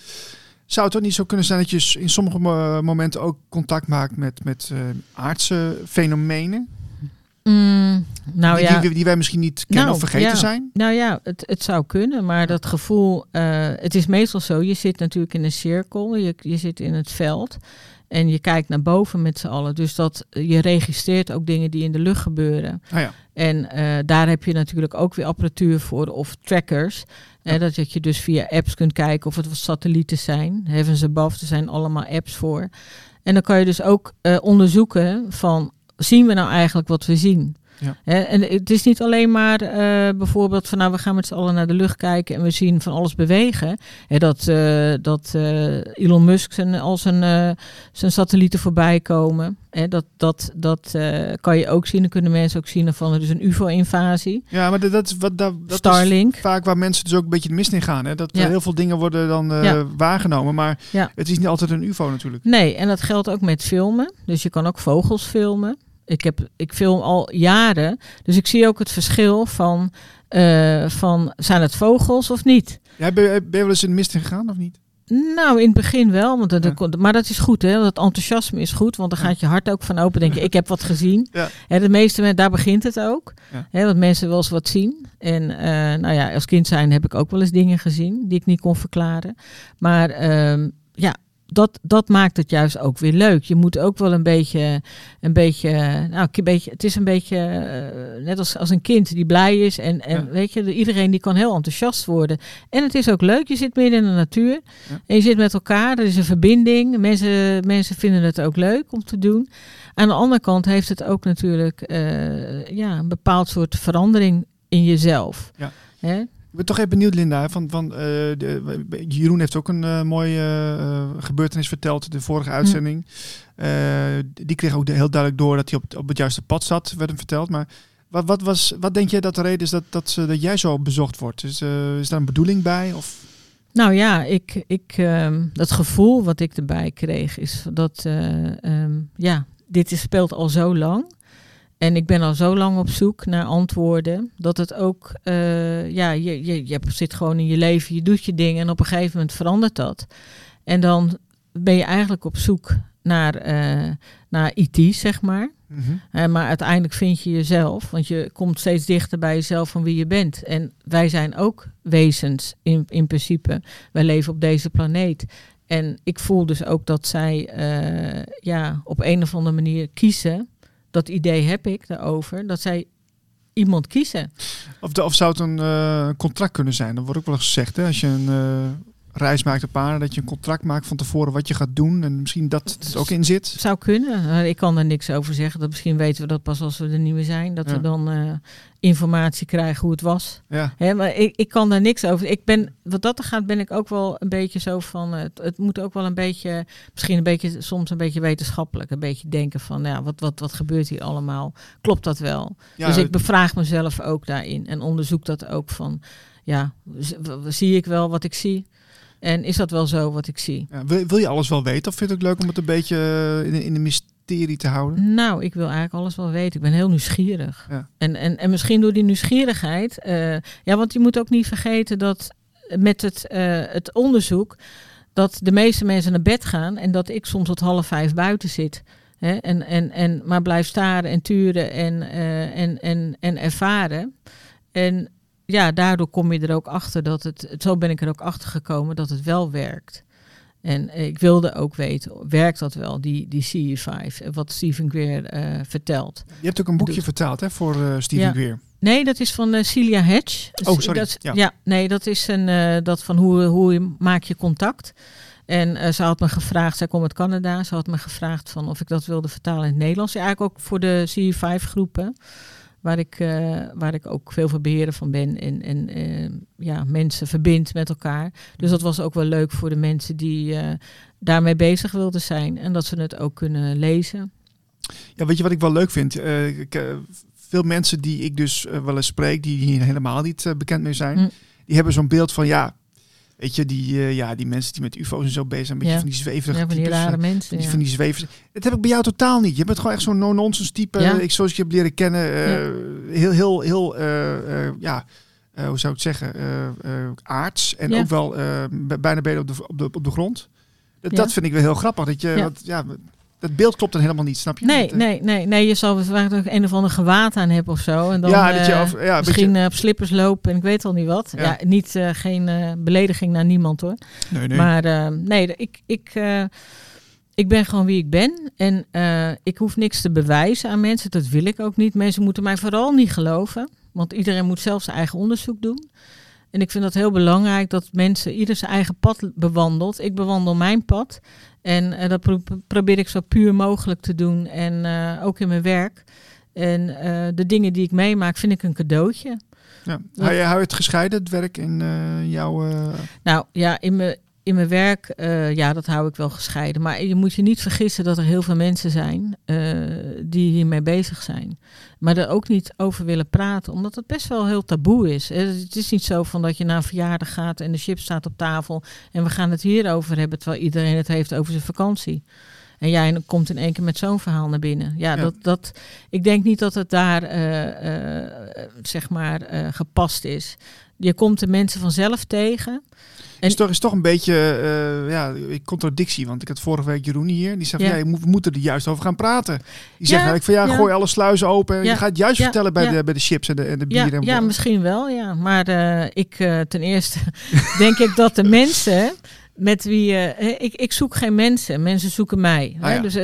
A: Zou het ook niet zo kunnen zijn dat je in sommige mo- momenten ook contact maakt met, met aardse fenomenen?
B: Mm, nou
A: die,
B: ja.
A: die, die wij misschien niet kennen
B: Nou,
A: of vergeten
B: ja.
A: zijn?
B: Nou ja, het, het zou kunnen, maar dat gevoel, het is meestal zo. Je zit natuurlijk in een cirkel, je, je zit in het veld en je kijkt naar boven met z'n allen. Dus dat je registreert ook dingen die in de lucht gebeuren.
A: Ah ja.
B: En eh, daar heb je natuurlijk ook weer apparatuur voor of trackers.
A: Ja.
B: Hè, dat je- je dus via apps kunt kijken of het wat satellieten zijn. Heavens Above, er zijn allemaal apps voor. En dan kan je dus ook eh, onderzoeken van, zien we nou eigenlijk wat we zien?
A: Ja.
B: En het is niet alleen maar eh, bijvoorbeeld van nou we gaan met z'n allen naar de lucht kijken en we zien van alles bewegen. Hè, dat eh, dat eh, Elon Musk zijn, al zijn, zijn satellieten voorbij komen. Hè, dat dat, dat kan je ook zien. Dan kunnen mensen ook zien van er is een UFO-invasie.
A: Ja, maar dat, dat, is wat, dat, dat is vaak waar mensen dus ook een beetje de mist in gaan. Hè? Dat
B: Ja.
A: heel veel dingen worden dan
B: Ja.
A: waargenomen, maar het is niet altijd een ufo natuurlijk.
B: Nee, en dat geldt ook met filmen. Dus je kan ook vogels filmen. Ik, heb, ik film al jaren. Dus ik zie ook het verschil van, eh, van zijn het vogels of niet.
A: Ja, ben, je- ben je wel eens in de mist gegaan of niet?
B: Nou, in het begin wel, want dat,
A: Ja.
B: dat- maar dat is goed, hè? Het enthousiasme is goed, want dan gaat je hart ook van open. Denk je, ik heb wat gezien.
A: Ja.
B: Hè, de meeste mensen, daar begint het ook.
A: Ja.
B: Hè, dat mensen wel eens wat zien. En eh, nou ja, als kind zijn heb ik ook wel eens dingen gezien die ik niet kon verklaren. Maar ehm, ja, dat, dat maakt het juist ook weer leuk. Je moet ook wel een beetje, een beetje, nou, een beetje het is een beetje eh, net als, als een kind die blij is. En, en
A: Ja.
B: weet je, de- iedereen die kan heel enthousiast worden. En het is ook leuk, je zit midden in de natuur.
A: Ja.
B: En je zit met elkaar, er is een verbinding. Mensen, mensen vinden het ook leuk om te doen. Aan de andere kant heeft het ook natuurlijk eh, ja, een bepaald soort verandering in jezelf.
A: Ja.
B: Hè?
A: Ik ben toch even benieuwd, Linda. Van, van, eh, de, Jeroen heeft ook een eh, mooie eh, gebeurtenis verteld, de vorige uitzending. Eh, die kreeg ook de- heel duidelijk door dat hij op, op het juiste pad zat, werd hem verteld. Maar wat, wat, was, wat denk jij dat de reden is dat, dat, ze- dat jij zo bezocht wordt? Is, is daar een bedoeling bij? Of?
B: Nou ja, ik, ik, ehm, dat gevoel wat ik erbij kreeg is dat, eh, ehm, ja, dit is, speelt al zo lang. En ik ben al zo lang op zoek naar antwoorden. Dat het ook, eh, ja, je, je, je zit gewoon in je leven, je doet je dingen en op een gegeven moment verandert dat. En dan ben je eigenlijk op zoek naar, eh naar IT, zeg maar.
A: Mhm.
B: Eh, maar uiteindelijk vind je jezelf, want je komt steeds dichter bij jezelf van wie je bent. En wij zijn ook wezens in, in principe. Wij leven op deze planeet. En ik voel dus ook dat zij ja, op een of andere manier kiezen. Dat idee heb ik daarover. Dat zij iemand kiezen.
A: Of, of zou het een eh, contract kunnen zijn? Dat wordt ook wel gezegd. Hè? Als je een eh, reis maakt op aarde, dat je een contract maakt van tevoren wat je gaat doen. En misschien dat het ook in zit.
B: Zou kunnen. Eh, Ik kan er niks over zeggen. Dat misschien weten we dat pas als we er niet meer zijn. Dat
A: Ja.
B: we dan eh, informatie krijgen hoe het was.
A: Ja.
B: Hè, maar ik, ik kan daar niks over. Ik ben, wat dat er gaat, ben ik ook wel een beetje zo van. eh, Het, het moet ook wel een beetje, misschien een beetje, soms een beetje wetenschappelijk. Een beetje denken van, ja, wat, wat, wat gebeurt hier allemaal? Klopt dat wel?
A: Ja,
B: dus ik bevraag mezelf ook daarin en onderzoek dat ook van, ja, zie ik wel wat ik zie? En is dat wel zo wat ik zie?
A: ja, wil, wil je alles wel weten? Of vind je het ook leuk om het een beetje eh, in, de- in de mysterie te houden?
B: Nou, ik wil eigenlijk alles wel weten. Ik ben heel nieuwsgierig.
A: Ja.
B: En, en, en misschien door die nieuwsgierigheid. eh, ja, want je moet ook niet vergeten dat met het, eh, het onderzoek. dat de meeste mensen naar bed gaan. en dat ik soms tot half vijf buiten zit. Hè, en, en, en maar blijf staren en turen en, en, en, en ervaren. En ja, daardoor kom je er ook achter dat het. Zo ben ik er ook achter gekomen dat het wel werkt. En ik wilde ook weten, werkt dat wel, die, die CE5, en wat Stephen Greer eh, vertelt.
A: Je hebt ook een boekje
B: Doet.
A: vertaald hè, voor eh Steven
B: Ja.
A: Greer.
B: Nee, dat is van eh, Celia Hedge.
A: Oh, sorry.
B: Dat,
A: Ja.
B: ja. nee, dat is een, dat van hoe, hoe maak je contact. En ze had me gevraagd, zij komt uit Canada, ze had me gevraagd van of ik dat wilde vertalen in het Nederlands. Ja, eigenlijk ook voor de CE5 groepen, waar ik, eh, waar ik ook veel voor beheerder van ben en, en eh, ja, mensen verbind met elkaar. Dus dat was ook wel leuk voor de mensen die eh, daarmee bezig wilden zijn en dat ze het ook kunnen lezen.
A: Ja, weet je wat ik wel leuk vind? Ik, veel mensen die ik dus wel eens spreek, die hier helemaal niet bekend mee zijn,
B: Mm.
A: die hebben zo'n beeld van ja, weet je, die, eh, ja, die mensen die met UFO's en zo bezig zijn, een beetje
B: Ja.
A: van die zweverige
B: Ja, van die
A: types,
B: rare
A: eh,
B: mensen.
A: van die,
B: ja.
A: van die zwevers. Dat heb ik bij jou totaal niet. Je bent gewoon echt zo'n no-nonsense type,
B: Ja.
A: eh, ik, zoals ik je heb leren kennen. Heel, heel, heel, ja, hoe zou ik het zeggen, aards. En ook wel bijna beter op de, op, de, op de grond. Dat, vind ik wel heel grappig. Dat je,
B: Ja.
A: want, ja, dat beeld klopt dan helemaal niet, snap je?
B: Nee,
A: eh,
B: nee, nee, nee, je zal waarschijnlijk een of ander gewaad aan hebben of zo. En dan
A: ja, dat je
B: eh,
A: ja, een
B: misschien
A: beetje-
B: eh, op slippers lopen en ik weet al niet wat.
A: Ja.
B: Ja, niet, eh, geen eh, belediging naar niemand hoor.
A: nee, nee.
B: Maar eh, nee, ik, ik, eh, ik ben gewoon wie ik ben. En eh, ik hoef niks te bewijzen aan mensen. Dat wil ik ook niet. Mensen moeten mij vooral niet geloven. Want iedereen moet zelf zijn eigen onderzoek doen. En ik vind dat heel belangrijk dat mensen ieder zijn eigen pad bewandelt. Ik bewandel mijn pad. En eh, dat pro- probeer ik zo puur mogelijk te doen. En eh, ook in mijn werk. En eh, de dingen die ik meemaak vind ik een cadeautje.
A: ja. Hou, je, hou je het gescheiden, het werk in jouw...
B: Nou ja, in mijn, in mijn werk, eh, ja, dat hou ik wel gescheiden. Maar je moet je niet vergissen dat er heel veel mensen zijn eh, die hiermee bezig zijn. Maar er ook niet over willen praten, omdat het best wel heel taboe is. Eh, Het is niet zo van dat je naar een verjaardag gaat en de chip staat op tafel en we gaan het hierover hebben, terwijl iedereen het heeft over zijn vakantie. En jij komt in één keer met zo'n verhaal naar binnen. Ja,
A: Ja.
B: Dat, dat, ik denk niet dat het daar, zeg maar, gepast is. Je komt de mensen vanzelf tegen. En-
A: is, toch, is toch een beetje eh, ja, contradictie. Want ik had vorige week Jeroen hier. Die zei van,
B: Ja.
A: we moeten er juist over gaan praten. Die zegt
B: Ja,
A: eigenlijk van, ja, gooi alle sluizen open. Je gaat juist vertellen bij, de, bij de chips en de, en de
B: Ja,
A: bier. en
B: ja, misschien wel, ja. Maar eh, ik, eh, ten eerste denk ik dat de mensen met wie... ik, ik zoek geen mensen, mensen zoeken mij.
A: Ah,
B: hè.
A: ja.
B: dus,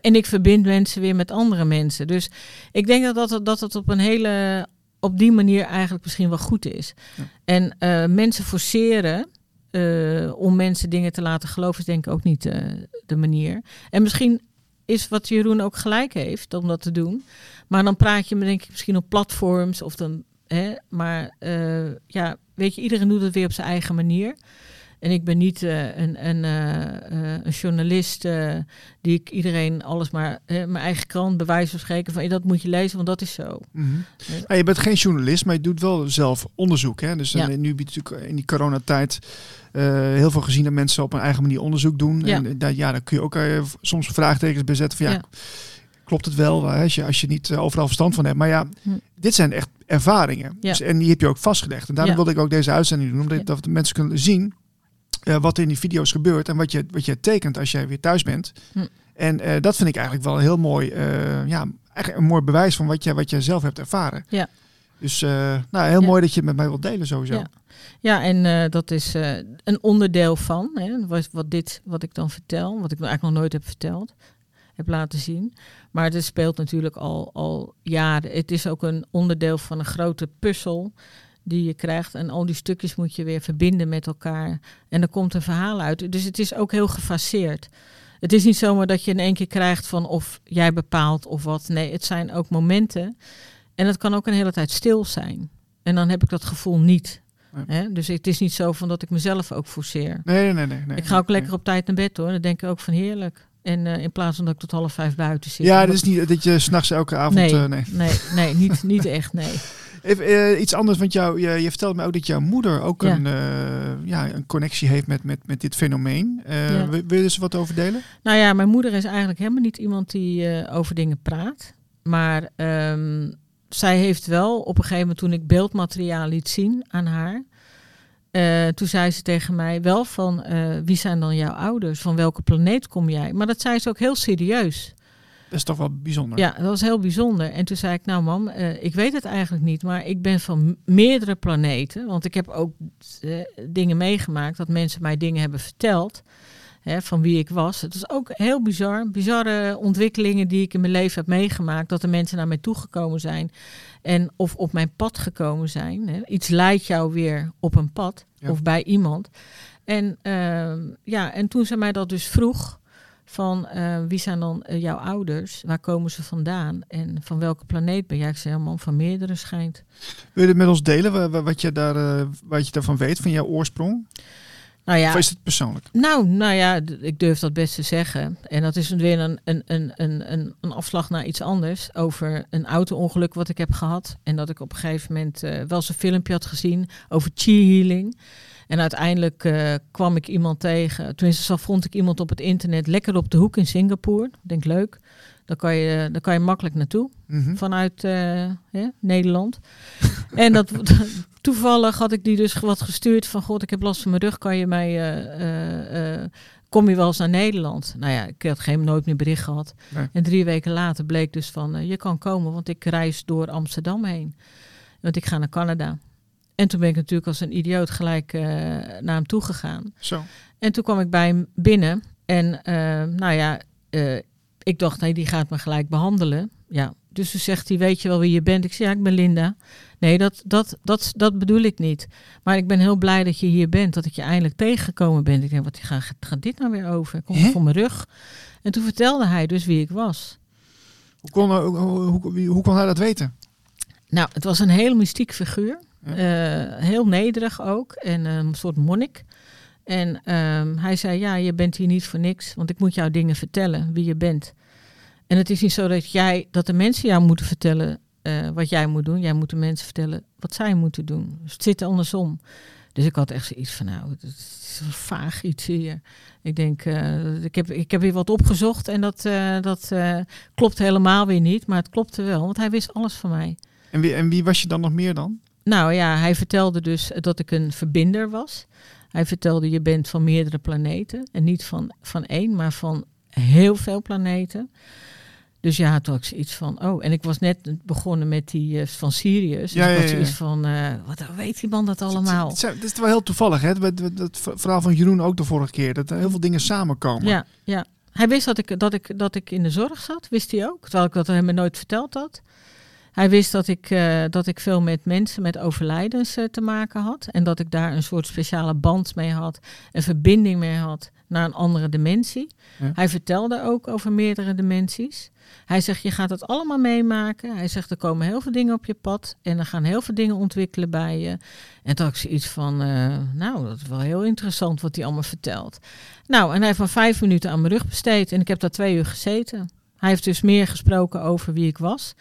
B: en ik verbind mensen weer met andere mensen. Dus ik denk dat dat, dat het op een hele... op die manier eigenlijk misschien wel goed is.
A: Ja.
B: En eh, mensen forceren... eh, om mensen dingen te laten geloven, is denk ik ook niet eh, de manier. En misschien is wat Jeroen ook gelijk heeft om dat te doen. Maar dan praat je me denk ik misschien op platforms of dan. Hè, maar ja, weet je, iedereen doet het weer op zijn eigen manier. En ik ben niet eh, een, een, eh, eh, een journalist die ik iedereen alles maar mijn eigen krant bij wijze van spreken van "Hey, dat moet je lezen, want dat is zo.
A: Mhm. Nou, je bent geen journalist, maar je doet wel zelf onderzoek. Hè? Dus
B: Ja.
A: nu biedt natuurlijk in die coronatijd heel veel gezien dat mensen op een eigen manier onderzoek doen.
B: Ja.
A: En daar, ja, dan kun je ook soms vraagtekens bij zetten van ja, klopt het wel hè, als, je, als je niet overal verstand van hebt. Maar ja,
B: Hm.
A: dit zijn echt ervaringen. Dus, en die heb je ook vastgelegd. En daarom wilde ik ook deze uitzending doen, omdat dat de mensen kunnen zien eh, wat in die video's gebeurt en wat je, wat je tekent als jij weer thuis bent.
B: Hm.
A: En eh, dat vind ik eigenlijk wel een heel mooi, eh, ja, eigenlijk een mooi bewijs van wat jij, wat jij zelf hebt ervaren.
B: Ja.
A: Dus nou, heel
B: Ja.
A: mooi dat je het met mij wilt delen sowieso.
B: Ja. Ja, en dat is een onderdeel van hè, wat, wat, dit, wat ik dan vertel, wat ik eigenlijk nog nooit heb verteld, heb laten zien. Maar het speelt natuurlijk al, al jaren. Het is ook een onderdeel van een grote puzzel die je krijgt. En al die stukjes moet je weer verbinden met elkaar. En er komt een verhaal uit. Dus het is ook heel gefaseerd. Het is niet zomaar dat je in één keer krijgt van of jij bepaalt of wat. Nee, het zijn ook momenten. En het kan ook een hele tijd stil zijn. En dan heb ik dat gevoel niet.
A: Ja.
B: Dus het is niet zo van dat ik mezelf ook forceer.
A: Nee, nee, nee. nee
B: ik ga ook
A: nee.
B: lekker op tijd naar bed hoor. Dan denk ik ook van heerlijk. En uh, in plaats van dat ik tot half vijf buiten zit.
A: Ja, dat is niet dat je s'nachts elke avond...
B: Nee,
A: uh, nee.
B: nee, nee niet, niet echt, nee.
A: Even uh, iets anders, want jou, je, je vertelde me ook dat jouw moeder ook
B: Ja.
A: een, uh, ja, een connectie heeft met, met, met dit fenomeen. Uh,
B: Ja.
A: wil, wil je eens wat over delen?
B: Nou ja, mijn moeder is eigenlijk helemaal niet iemand die over dingen praat. Maar um, zij heeft wel op een gegeven moment toen ik beeldmateriaal liet zien aan haar. Toen zei ze tegen mij wel van wie zijn dan jouw ouders? Van welke planeet kom jij? Maar dat zei ze ook heel serieus.
A: Dat is toch wel bijzonder.
B: Ja, dat was heel bijzonder. En toen zei ik, nou mam, uh, ik weet het eigenlijk niet, maar ik ben van meerdere planeten. Want ik heb ook uh, dingen meegemaakt dat mensen mij dingen hebben verteld. Hè, van wie ik was. Het is ook heel bizar. Bizarre ontwikkelingen die ik in mijn leven heb meegemaakt. Dat er mensen naar mij toegekomen zijn. En of op mijn pad gekomen zijn. Hè. Iets leidt jou weer op een pad.
A: Ja.
B: Of bij iemand. En, uh, ja, en toen ze mij dat dus vroeg. Van uh, wie zijn dan uh, jouw ouders? Waar komen ze vandaan? En van welke planeet ben jij? Ik zei, man, van meerdere schijnt.
A: Wil je het met ons delen, wat je, daar, uh, wat je daarvan weet, van jouw oorsprong?
B: Nou ja,
A: Of is het persoonlijk?
B: Nou, nou ja, ik durf dat best te zeggen. En dat is weer een, een, een, een, een, afslag naar iets anders. Over een auto-ongeluk wat ik heb gehad. En dat ik op een gegeven moment eh, wel eens een filmpje had gezien over chi healing. En uiteindelijk eh, kwam ik iemand tegen. Tenminste, zo vond ik iemand op het internet lekker op de hoek in Singapore. Ik denk leuk. Daar kan je, daar kan je makkelijk naartoe
A: Mhm.
B: vanuit eh, hè, Nederland. en dat, toevallig had ik die dus wat gestuurd van... God, ik heb last van mijn rug, kan je mij... eh, kom je wel eens naar Nederland? Nou ja, ik had geen nooit meer bericht gehad.
A: Nee.
B: En drie weken later bleek dus van... je kan komen, want ik reis door Amsterdam heen. Want ik ga naar Canada. En toen ben ik natuurlijk als een idioot gelijk eh, naar hem toe gegaan.
A: Zo.
B: En toen kwam ik bij hem binnen. En eh, nou ja, eh, ik dacht, nee, die gaat me gelijk behandelen. Ja, dus toen zegt hij, weet je wel wie je bent? Ik zei, ja, ik ben Linda. Nee, dat, dat, dat, dat bedoel ik niet. Maar ik ben heel blij dat je hier bent, dat ik je eindelijk tegengekomen ben. Ik denk, wat gaat, gaat dit nou weer over? Komt
A: Hè?
B: het voor mijn rug? En toen vertelde hij dus wie ik was.
A: Hoe kon, hoe, hoe, hoe kon hij dat weten?
B: Nou, het was een heel mystiek figuur.
A: Ja.
B: Eh, heel nederig ook. En een soort monnik. En ehm, hij zei, ja, je bent hier niet voor niks. Want ik moet jou dingen vertellen, wie je bent. En het is niet zo dat, jij, dat de mensen jou moeten vertellen eh, wat jij moet doen. Jij moet de mensen vertellen wat zij moeten doen. Dus het zit andersom. Dus ik had echt zoiets van, nou, het is een vaag iets hier. Ik denk, eh, ik, heb, ik heb weer wat opgezocht en dat, eh, dat eh, klopt helemaal weer niet. Maar het klopte wel, want hij wist alles van mij.
A: En wie, en wie was je dan nog meer dan?
B: Nou ja, hij vertelde dus dat ik een verbinder was. Hij vertelde je bent van meerdere planeten. En niet van, van één, maar van heel veel planeten. Dus ja, toen had ik zoiets van, oh, en ik was net begonnen met die eh, van Sirius. Dus
A: Ja,
B: ik
A: ja, ja,
B: van, eh, wat weet die man dat allemaal?
A: Het, het, het is wel heel toevallig, hè? Dat verhaal van Jeroen ook de vorige keer. Dat er heel veel dingen samenkomen.
B: Ja, ja. Hij wist dat ik, dat, ik, dat ik in de zorg zat, wist hij ook. Terwijl ik dat hem nooit verteld had. Hij wist dat ik, eh, dat ik veel met mensen met overlijdens eh, te maken had. En dat ik daar een soort speciale band mee had. Een verbinding mee had naar een andere dimensie.
A: Ja.
B: Hij vertelde ook over meerdere dimensies. Hij zegt, je gaat het allemaal meemaken. Hij zegt, er komen heel veel dingen op je pad. En er gaan heel veel dingen ontwikkelen bij je. En toen had ik zoiets van, eh, nou, dat is wel heel interessant wat hij allemaal vertelt. Nou, en hij heeft maar vijf minuten aan mijn rug besteed. En ik heb daar twee uur gezeten. Hij heeft dus meer gesproken over wie ik was.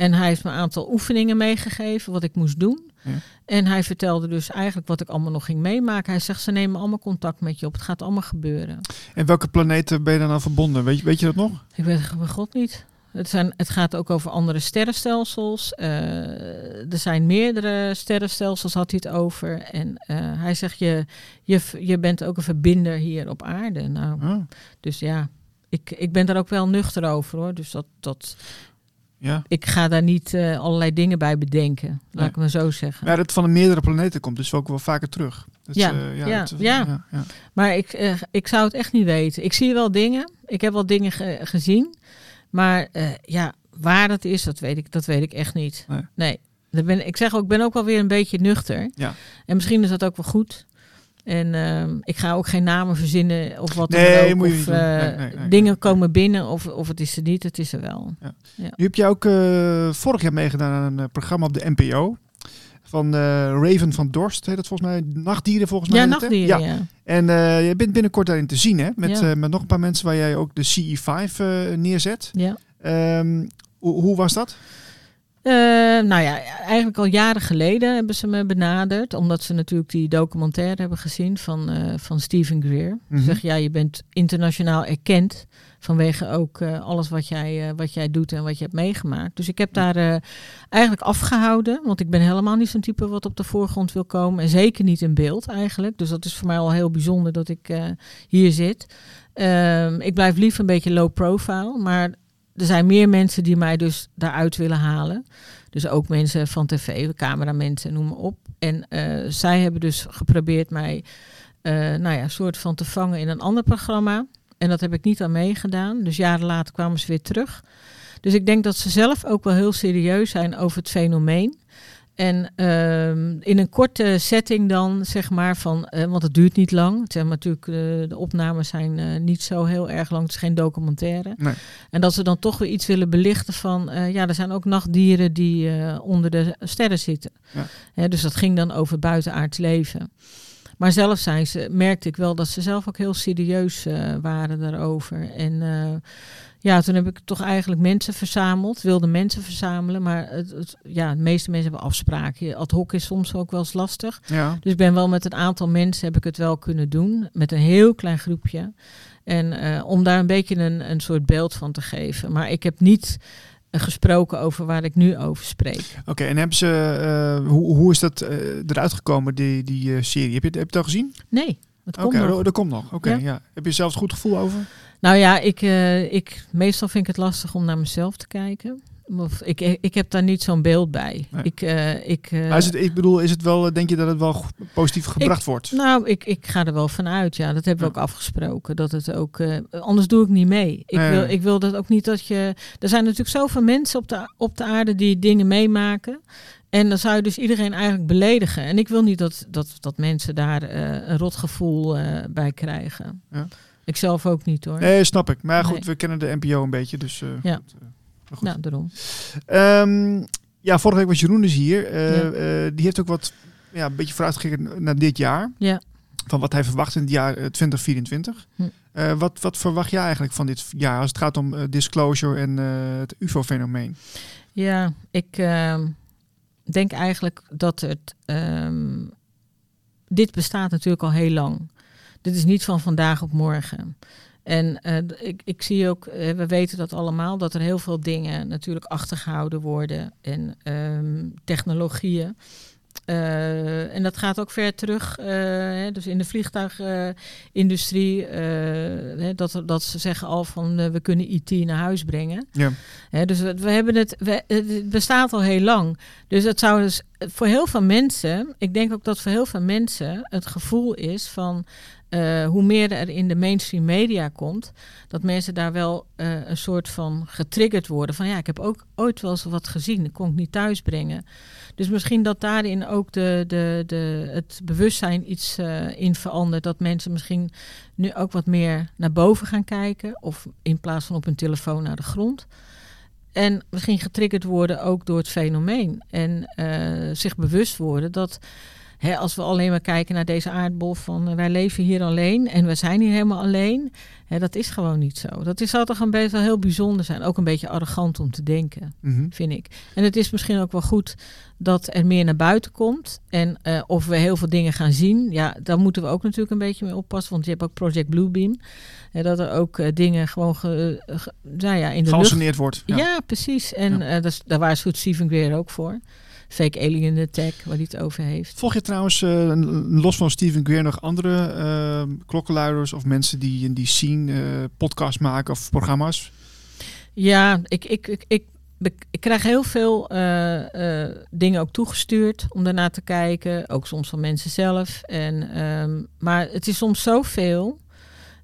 B: En hij heeft me een aantal oefeningen meegegeven wat ik moest doen.
A: Ja.
B: En hij vertelde dus eigenlijk wat ik allemaal nog ging meemaken. Hij zegt, ze nemen allemaal contact met je op. Het gaat allemaal gebeuren.
A: En welke planeten ben je dan aan verbonden? Weet je, weet je dat nog?
B: Ik weet het bij God niet. Het, zijn, het gaat ook over andere sterrenstelsels. Eh, er zijn meerdere sterrenstelsels, had hij het over. En eh, hij zegt, je, je, je bent ook een verbinder hier op aarde. Nou,
A: Ah,
B: dus ja, ik, ik ben daar ook wel nuchter over hoor. Dus dat, dat,
A: ja.
B: ik ga daar niet eh, allerlei dingen bij bedenken. Laat
A: Nee.
B: ik maar zo zeggen.
A: Maar ja, dat van de meerdere planeten komt dus ook wel vaker terug. Dat,
B: Ja,
A: eh,
B: ja,
A: dat-
B: ja.
A: ja, ja.
B: Maar ik, eh, ik zou het echt niet weten. Ik zie wel dingen. Ik heb wel dingen ge- gezien. Maar eh, ja, waar dat is, dat weet ik, dat weet ik echt niet.
A: Nee.
B: Ben, ik zeg ook, ik ben ook wel weer een beetje nuchter.
A: Ja.
B: En misschien is dat ook wel goed. En ehm, ik ga ook geen namen verzinnen of wat
A: Nee,
B: dan ook. Of eh,
A: Nee,
B: dingen komen binnen of, of het is er niet, het is er wel.
A: Nu heb je ook eh, vorig jaar meegedaan aan een eh, programma op de NPO. Van Raven van Dorst, heet dat volgens mij. Nachtdieren volgens mij.
B: Ja,
A: het,
B: nachtdieren,
A: Ja.
B: ja.
A: En je bent binnenkort daarin te zien, hè? Met,
B: Ja.
A: met nog een paar mensen waar jij ook de CE5 eh, neerzet.
B: ja.
A: Ehm, hoe, hoe was dat?
B: Eh, nou ja, eigenlijk al jaren geleden hebben ze me benaderd. Omdat ze natuurlijk die documentaire hebben gezien van, eh, van Stephen Greer.
A: Mhm.
B: Ze Zeg, ja, je bent internationaal erkend. Vanwege ook eh, alles wat jij, wat jij doet en wat je hebt meegemaakt. Dus ik heb daar eigenlijk afgehouden. Want ik ben helemaal niet zo'n type wat op de voorgrond wil komen. En zeker niet in beeld eigenlijk. Dus dat is voor mij al heel bijzonder dat ik hier zit. Ehm, ik blijf liever een beetje low profile. Maar er zijn meer mensen die mij dus daaruit willen halen. Dus ook mensen van tv, cameramensen, noem maar op. En eh, zij hebben dus geprobeerd mij, eh, nou ja, soort van te vangen in een ander programma. En dat heb ik niet aan meegedaan. Dus jaren later kwamen ze weer terug. Dus ik denk dat ze zelf ook wel heel serieus zijn over het fenomeen. En ehm, in een korte setting dan, zeg maar, van, eh, want het duurt niet lang. Het zijn natuurlijk, eh, de opnames zijn eh, niet zo heel erg lang. Het is geen documentaire.
A: Nee.
B: En dat ze dan toch weer iets willen belichten van, ja, er zijn ook nachtdieren die onder de sterren zitten.
A: Ja.
B: Dus dat ging dan over buitenaards leven. Maar zelf zijn ze, merkte ik wel dat ze zelf ook heel serieus uh, waren daarover. En uh, ja, toen heb ik toch eigenlijk mensen verzameld, wilde mensen verzamelen. Maar het, het, ja, de meeste mensen hebben afspraken. Ad hoc is soms ook wel eens lastig.
A: Ja.
B: Dus ik ben wel met een aantal mensen heb ik het wel kunnen doen. Met een heel klein groepje. En uh, om daar een beetje een, een soort beeld van te geven. Maar ik heb niet gesproken over waar ik nu over spreek.
A: Oké, en hebben ze, uh, hoe, hoe is dat eruit gekomen, die, die serie? Heb je, heb je het al gezien?
B: Nee.
A: Oké, okay, oh, dat komt nog. Oké, okay, ja. ja. Heb je zelf het goed gevoel over?
B: Nou ja, ik, ik, meestal vind ik het lastig om naar mezelf te kijken. Of ik, ik heb daar niet zo'n beeld bij.
A: Nee.
B: Ik, uh, ik, uh,
A: maar is het, ik bedoel, is het wel, denk je dat het wel positief gebracht
B: ik,
A: wordt?
B: Nou, ik, ik ga er wel vanuit, ja. Dat hebben we ook afgesproken. Dat het ook, uh, anders doe ik niet mee. Ik,
A: Nee.
B: wil, ik wil dat ook niet dat je... Er zijn natuurlijk zoveel mensen op de, op de aarde die dingen meemaken. En dan zou je dus iedereen eigenlijk beledigen. En ik wil niet dat, dat, dat mensen daar een rotgevoel bij krijgen.
A: Ja.
B: Ik zelf ook niet hoor.
A: Nee, snap ik. Maar goed,
B: Nee.
A: we kennen de NPO een beetje, dus...
B: Ja.
A: goed, goed.
B: Nou, daarom.
A: Ehm, ja, vorige week was Jeroen dus hier. Eh,
B: Ja.
A: eh, die heeft ook wat, ja, een beetje vooruitgekeken naar dit jaar.
B: Ja.
A: Van wat hij verwacht in het jaar eh, 2024.
B: Hm.
A: Eh, wat, wat verwacht jij eigenlijk van dit jaar als het gaat om disclosure en het UFO-fenomeen?
B: Ja, ik ehm, denk eigenlijk dat het. ehm, dit bestaat natuurlijk al heel lang. Dit is niet van vandaag op morgen. En eh, ik, ik zie ook, eh, we weten dat allemaal, dat er heel veel dingen natuurlijk achtergehouden worden. En ehm, technologieën. Eh, en dat gaat ook ver terug. hè, dus in de vliegtuigindustrie, dat, dat ze zeggen al van we kunnen IT naar huis brengen.
A: Ja.
B: Hè, dus we, we hebben het, we, het bestaat al heel lang. Dus het zou dus voor heel veel mensen, ik denk ook dat voor heel veel mensen het gevoel is van eh, hoe meer er in de mainstream media komt, dat mensen daar wel eh, een soort van getriggerd worden. Van ja, ik heb ook ooit wel eens wat gezien, dat kon ik niet thuisbrengen. Dus misschien dat daarin ook de, de, de, het bewustzijn iets eh, in verandert. Dat mensen misschien nu ook wat meer naar boven gaan kijken. Of in plaats van op hun telefoon naar de grond. En misschien getriggerd worden ook door het fenomeen. En zich bewust worden dat hè, als we alleen maar kijken naar deze aardbol van eh, wij leven hier alleen en we zijn hier helemaal alleen. Hè, dat is gewoon niet zo. Dat is, zou toch een beetje wel heel bijzonder zijn. Ook een beetje arrogant om te denken
A: Mhm.
B: vind ik. En het is misschien ook wel goed dat er meer naar buiten komt. En eh, of we heel veel dingen gaan zien, ja, daar moeten we ook natuurlijk een beetje mee oppassen. Want je hebt ook Project Bluebeam. Hè, dat er ook eh, dingen gewoon ge, ge- nou ja, in de lucht...
A: Wordt.
B: Ja,
A: Ja.
B: precies. En
A: Ja.
B: eh, dat daar waarschuwt Stephen Greer ook voor. Fake alien attack, waar hij het over heeft.
A: Volg je trouwens, eh, los van Steven Greer, nog andere eh, klokkenluiders of mensen die in die scene eh podcast maken of programma's?
B: Ja, ik, ik, ik, ik, ik, ik krijg heel veel dingen ook toegestuurd om daarna te kijken. Ook soms van mensen zelf. En, ehm, maar het is soms zoveel.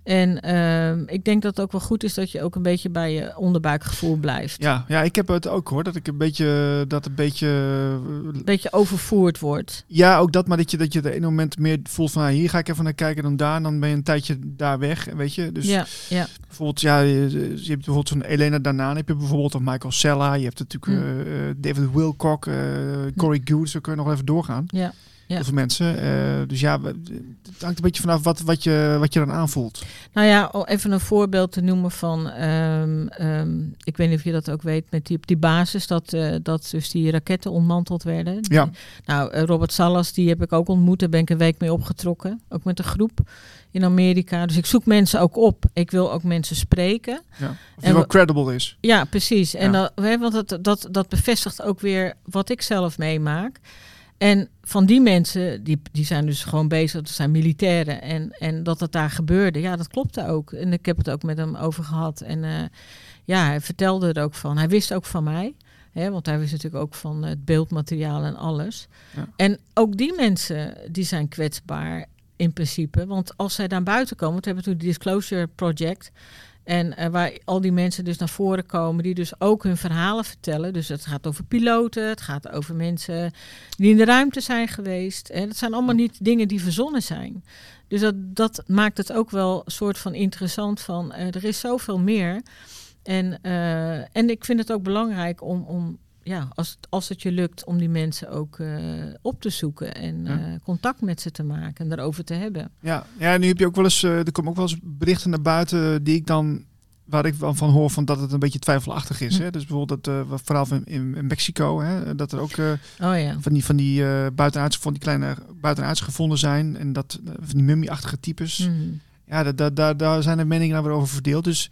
B: En ehm, ik denk dat het ook wel goed is dat je ook een beetje bij je onderbuikgevoel blijft.
A: Ja, ja, ik heb het ook hoor. Dat ik een beetje, dat een beetje, eh,
B: Een beetje overvoerd wordt.
A: ja, ook dat, maar dat je dat je op een moment meer voelt van, ah, hier ga ik even naar kijken dan daar, en dan ben je een tijdje daar weg, weet je. Dus
B: ja, ja,
A: bijvoorbeeld, ja, je, je hebt bijvoorbeeld zo'n Elena Danaan, heb je bijvoorbeeld of Michael Sella, je hebt natuurlijk
B: Mm.
A: eh, eh, David Wilcock, eh Corey Goode, zo kun je nog even doorgaan.
B: ja. Ja.
A: Heel veel mensen. Eh, dus ja, het hangt een beetje vanaf wat, wat, je, wat je dan aanvoelt.
B: Nou ja, om even een voorbeeld te noemen van, ehm, ehm, ik weet niet of je dat ook weet, met die, op die basis dat, eh, dat dus die raketten ontmanteld werden.
A: Ja.
B: Nou, eh, Robert Salas, die heb ik ook ontmoet, daar ben ik een week mee opgetrokken, ook met een groep in Amerika. Dus ik zoek mensen ook op. Ik wil ook mensen spreken.
A: Ja. Of
B: En
A: wel
B: we-
A: credible is.
B: Ja, precies. En
A: Ja.
B: dat, want dat, dat, dat bevestigt ook weer wat ik zelf meemaak. En van die mensen, die, die zijn dus gewoon bezig, dat zijn militairen. En, en dat het daar gebeurde, ja, dat klopte ook. En ik heb het ook met hem over gehad. En eh, ja, hij vertelde er ook van. Hij wist ook van mij. Hè, want hij wist natuurlijk ook van het beeldmateriaal en alles.
A: Ja.
B: En ook die mensen, die zijn kwetsbaar in principe. Want als zij daar buiten komen, want we hebben natuurlijk het Disclosure Project... En eh, waar al die mensen dus naar voren komen, die dus ook hun verhalen vertellen. Dus het gaat over piloten, het gaat over mensen die in de ruimte zijn geweest. En dat zijn allemaal niet dingen die verzonnen zijn. Dus dat, dat maakt het ook wel een soort van interessant van, eh, er is zoveel meer. En, eh, en ik vind het ook belangrijk om, om ja, als, als het je lukt om die mensen ook eh, op te zoeken en
A: Ja.
B: eh, contact met ze te maken en daarover te hebben.
A: Ja, ja, nu heb je ook wel eens, eh, er komen ook wel eens berichten naar buiten die ik dan, waar ik wel van hoor van dat het een beetje twijfelachtig is.
B: Hm.
A: Hè? Dus bijvoorbeeld dat verhaal van in, in Mexico, hè? dat er ook
B: Oh ja.
A: van die, van die eh buitenaards, van die kleine buitenaards gevonden zijn en dat van die mummie-achtige types.
B: Mhm.
A: Ja, daar daar daar zijn de meningen nou weer over verdeeld. Dus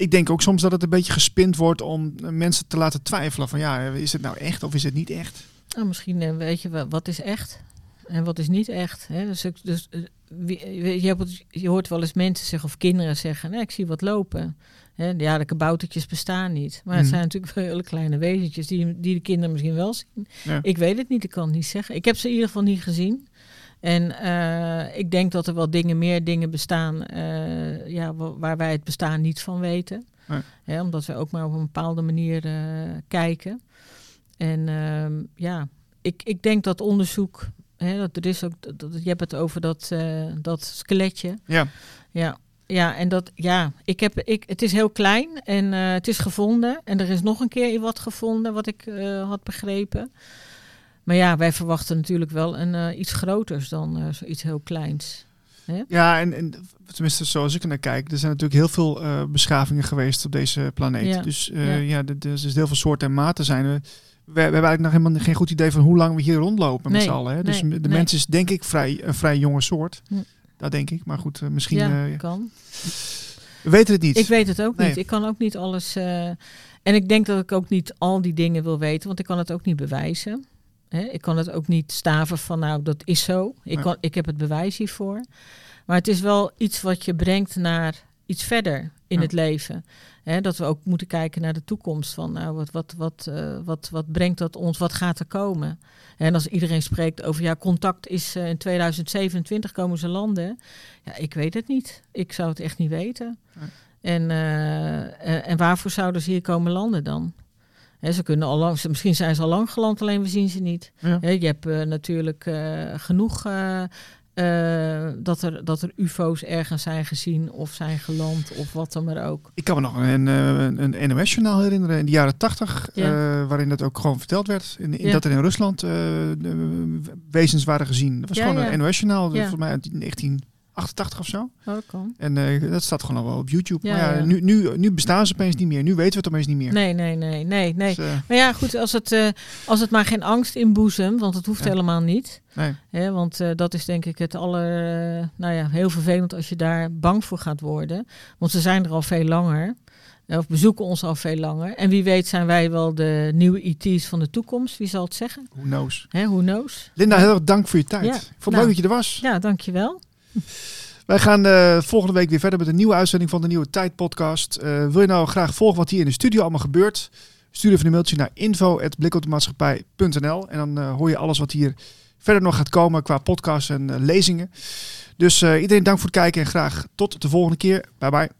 A: ik denk ook soms dat het een beetje gespind wordt om eh, mensen te laten twijfelen van ja, is het nou echt of is het niet echt?
B: Nou, misschien eh, weet je wel, wat is echt en wat is niet echt. Hè? Dus, dus eh, wie- je, hebt, je hoort wel eens mensen zeggen of kinderen zeggen, nee, ik zie wat lopen. Hè? Ja, de kaboutertjes bestaan niet. Maar het
A: Mhm.
B: zijn natuurlijk wel hele kleine wezentjes die, die de kinderen misschien wel zien.
A: Ja.
B: Ik weet het niet, ik kan het niet zeggen. Ik heb ze in ieder geval niet gezien. En eh, ik denk dat er wel dingen, meer dingen bestaan eh, ja, wa- waar wij het bestaan niet van weten. Hè, omdat we ook maar op een bepaalde manier eh, kijken. En ehm, ja, ik, ik denk dat onderzoek, hè, dat er is ook, dat, je hebt het over dat, dat skeletje.
A: Ja,
B: Ja, ja, en dat, ja, ik heb, ik, het is heel klein en het is gevonden. En er is nog een keer wat gevonden, wat ik had begrepen. Maar ja, wij verwachten natuurlijk wel een, eh, iets groters dan eh, zoiets heel kleins.
A: ja en, en tenminste zoals ik er naar kijk, er zijn natuurlijk heel veel eh, beschavingen geweest op deze planeet.
B: Ja.
A: Dus
B: Ja.
A: ja, er, er is heel veel soorten en maten zijn. We, we hebben eigenlijk nog helemaal geen goed idee van hoe lang we hier rondlopen met z'n allen. Hè? Dus
B: nee,
A: de
B: nee.
A: mens is denk ik vrij, een vrij jonge soort.
B: Hm.
A: Dat denk ik. Maar goed, misschien...
B: ja, kan.
A: we weten het niet.
B: Ik weet het ook niet. Ik kan ook niet alles. en ik denk dat ik ook niet al die dingen wil weten, want ik kan het ook niet bewijzen. Hè? Ik kan het ook niet staven van, nou, dat is zo. Ik, kan, ik heb het bewijs hiervoor. Maar het is wel iets wat je brengt naar iets verder in
A: Ja.
B: het leven. Hè? Dat we ook moeten kijken naar de toekomst. Van, nou, wat, wat, wat, eh, wat, wat brengt dat ons? Wat gaat er komen? En als iedereen spreekt over, ja, contact is eh, in 2027 komen ze landen. Ja, ik weet het niet. Ik zou het echt niet weten. En, eh, en waarvoor zouden ze hier komen landen dan? Ze kunnen al lang, ze- misschien zijn ze al lang geland, alleen we zien ze niet.
A: Ja.
B: Je hebt eh, natuurlijk eh, genoeg eh, dat, er, dat er UFO's ergens zijn gezien of zijn geland of wat dan maar ook.
A: Ik kan me nog een, een, NOS-journaal herinneren in de jaren tachtig,
B: Ja.
A: waarin dat ook gewoon verteld werd. In, in
B: Ja.
A: Dat er in Rusland wezens waren gezien. Dat was gewoon een NOS-journaal, volgens mij uit 1988 of zo.
B: Oh.
A: En eh, dat staat gewoon al wel op YouTube. Maar ja. Nu, nu, nu bestaan ze opeens niet meer. Nu weten we het opeens niet meer.
B: Nee, nee, nee, nee, nee.
A: Dus, eh,
B: Maar ja, goed, als het, eh, als het maar geen angst inboezemt, want het hoeft helemaal niet.
A: nee.
B: Hè, want eh, dat is denk ik het aller, eh, nou ja, heel vervelend als je daar bang voor gaat worden. Want ze zijn er al veel langer. eh, Of bezoeken ons al veel langer. En wie weet zijn wij wel de nieuwe IT's van de toekomst. Wie zal het zeggen?
A: Who knows.
B: Who knows?
A: Linda, heel erg dank voor je tijd. Vond
B: Nou.
A: leuk dat je er was.
B: Ja, dankjewel.
A: Wij gaan eh, volgende week weer verder met een nieuwe uitzending van de Nieuwe Tijd podcast. Eh, wil je nou graag volgen wat hier in de studio allemaal gebeurt? Stuur even een mailtje naar info.blikopdemaatschappij.nl en dan eh, hoor je alles wat hier verder nog gaat komen qua podcasts en lezingen. Dus iedereen dank voor het kijken en graag tot de volgende keer. Bye bye.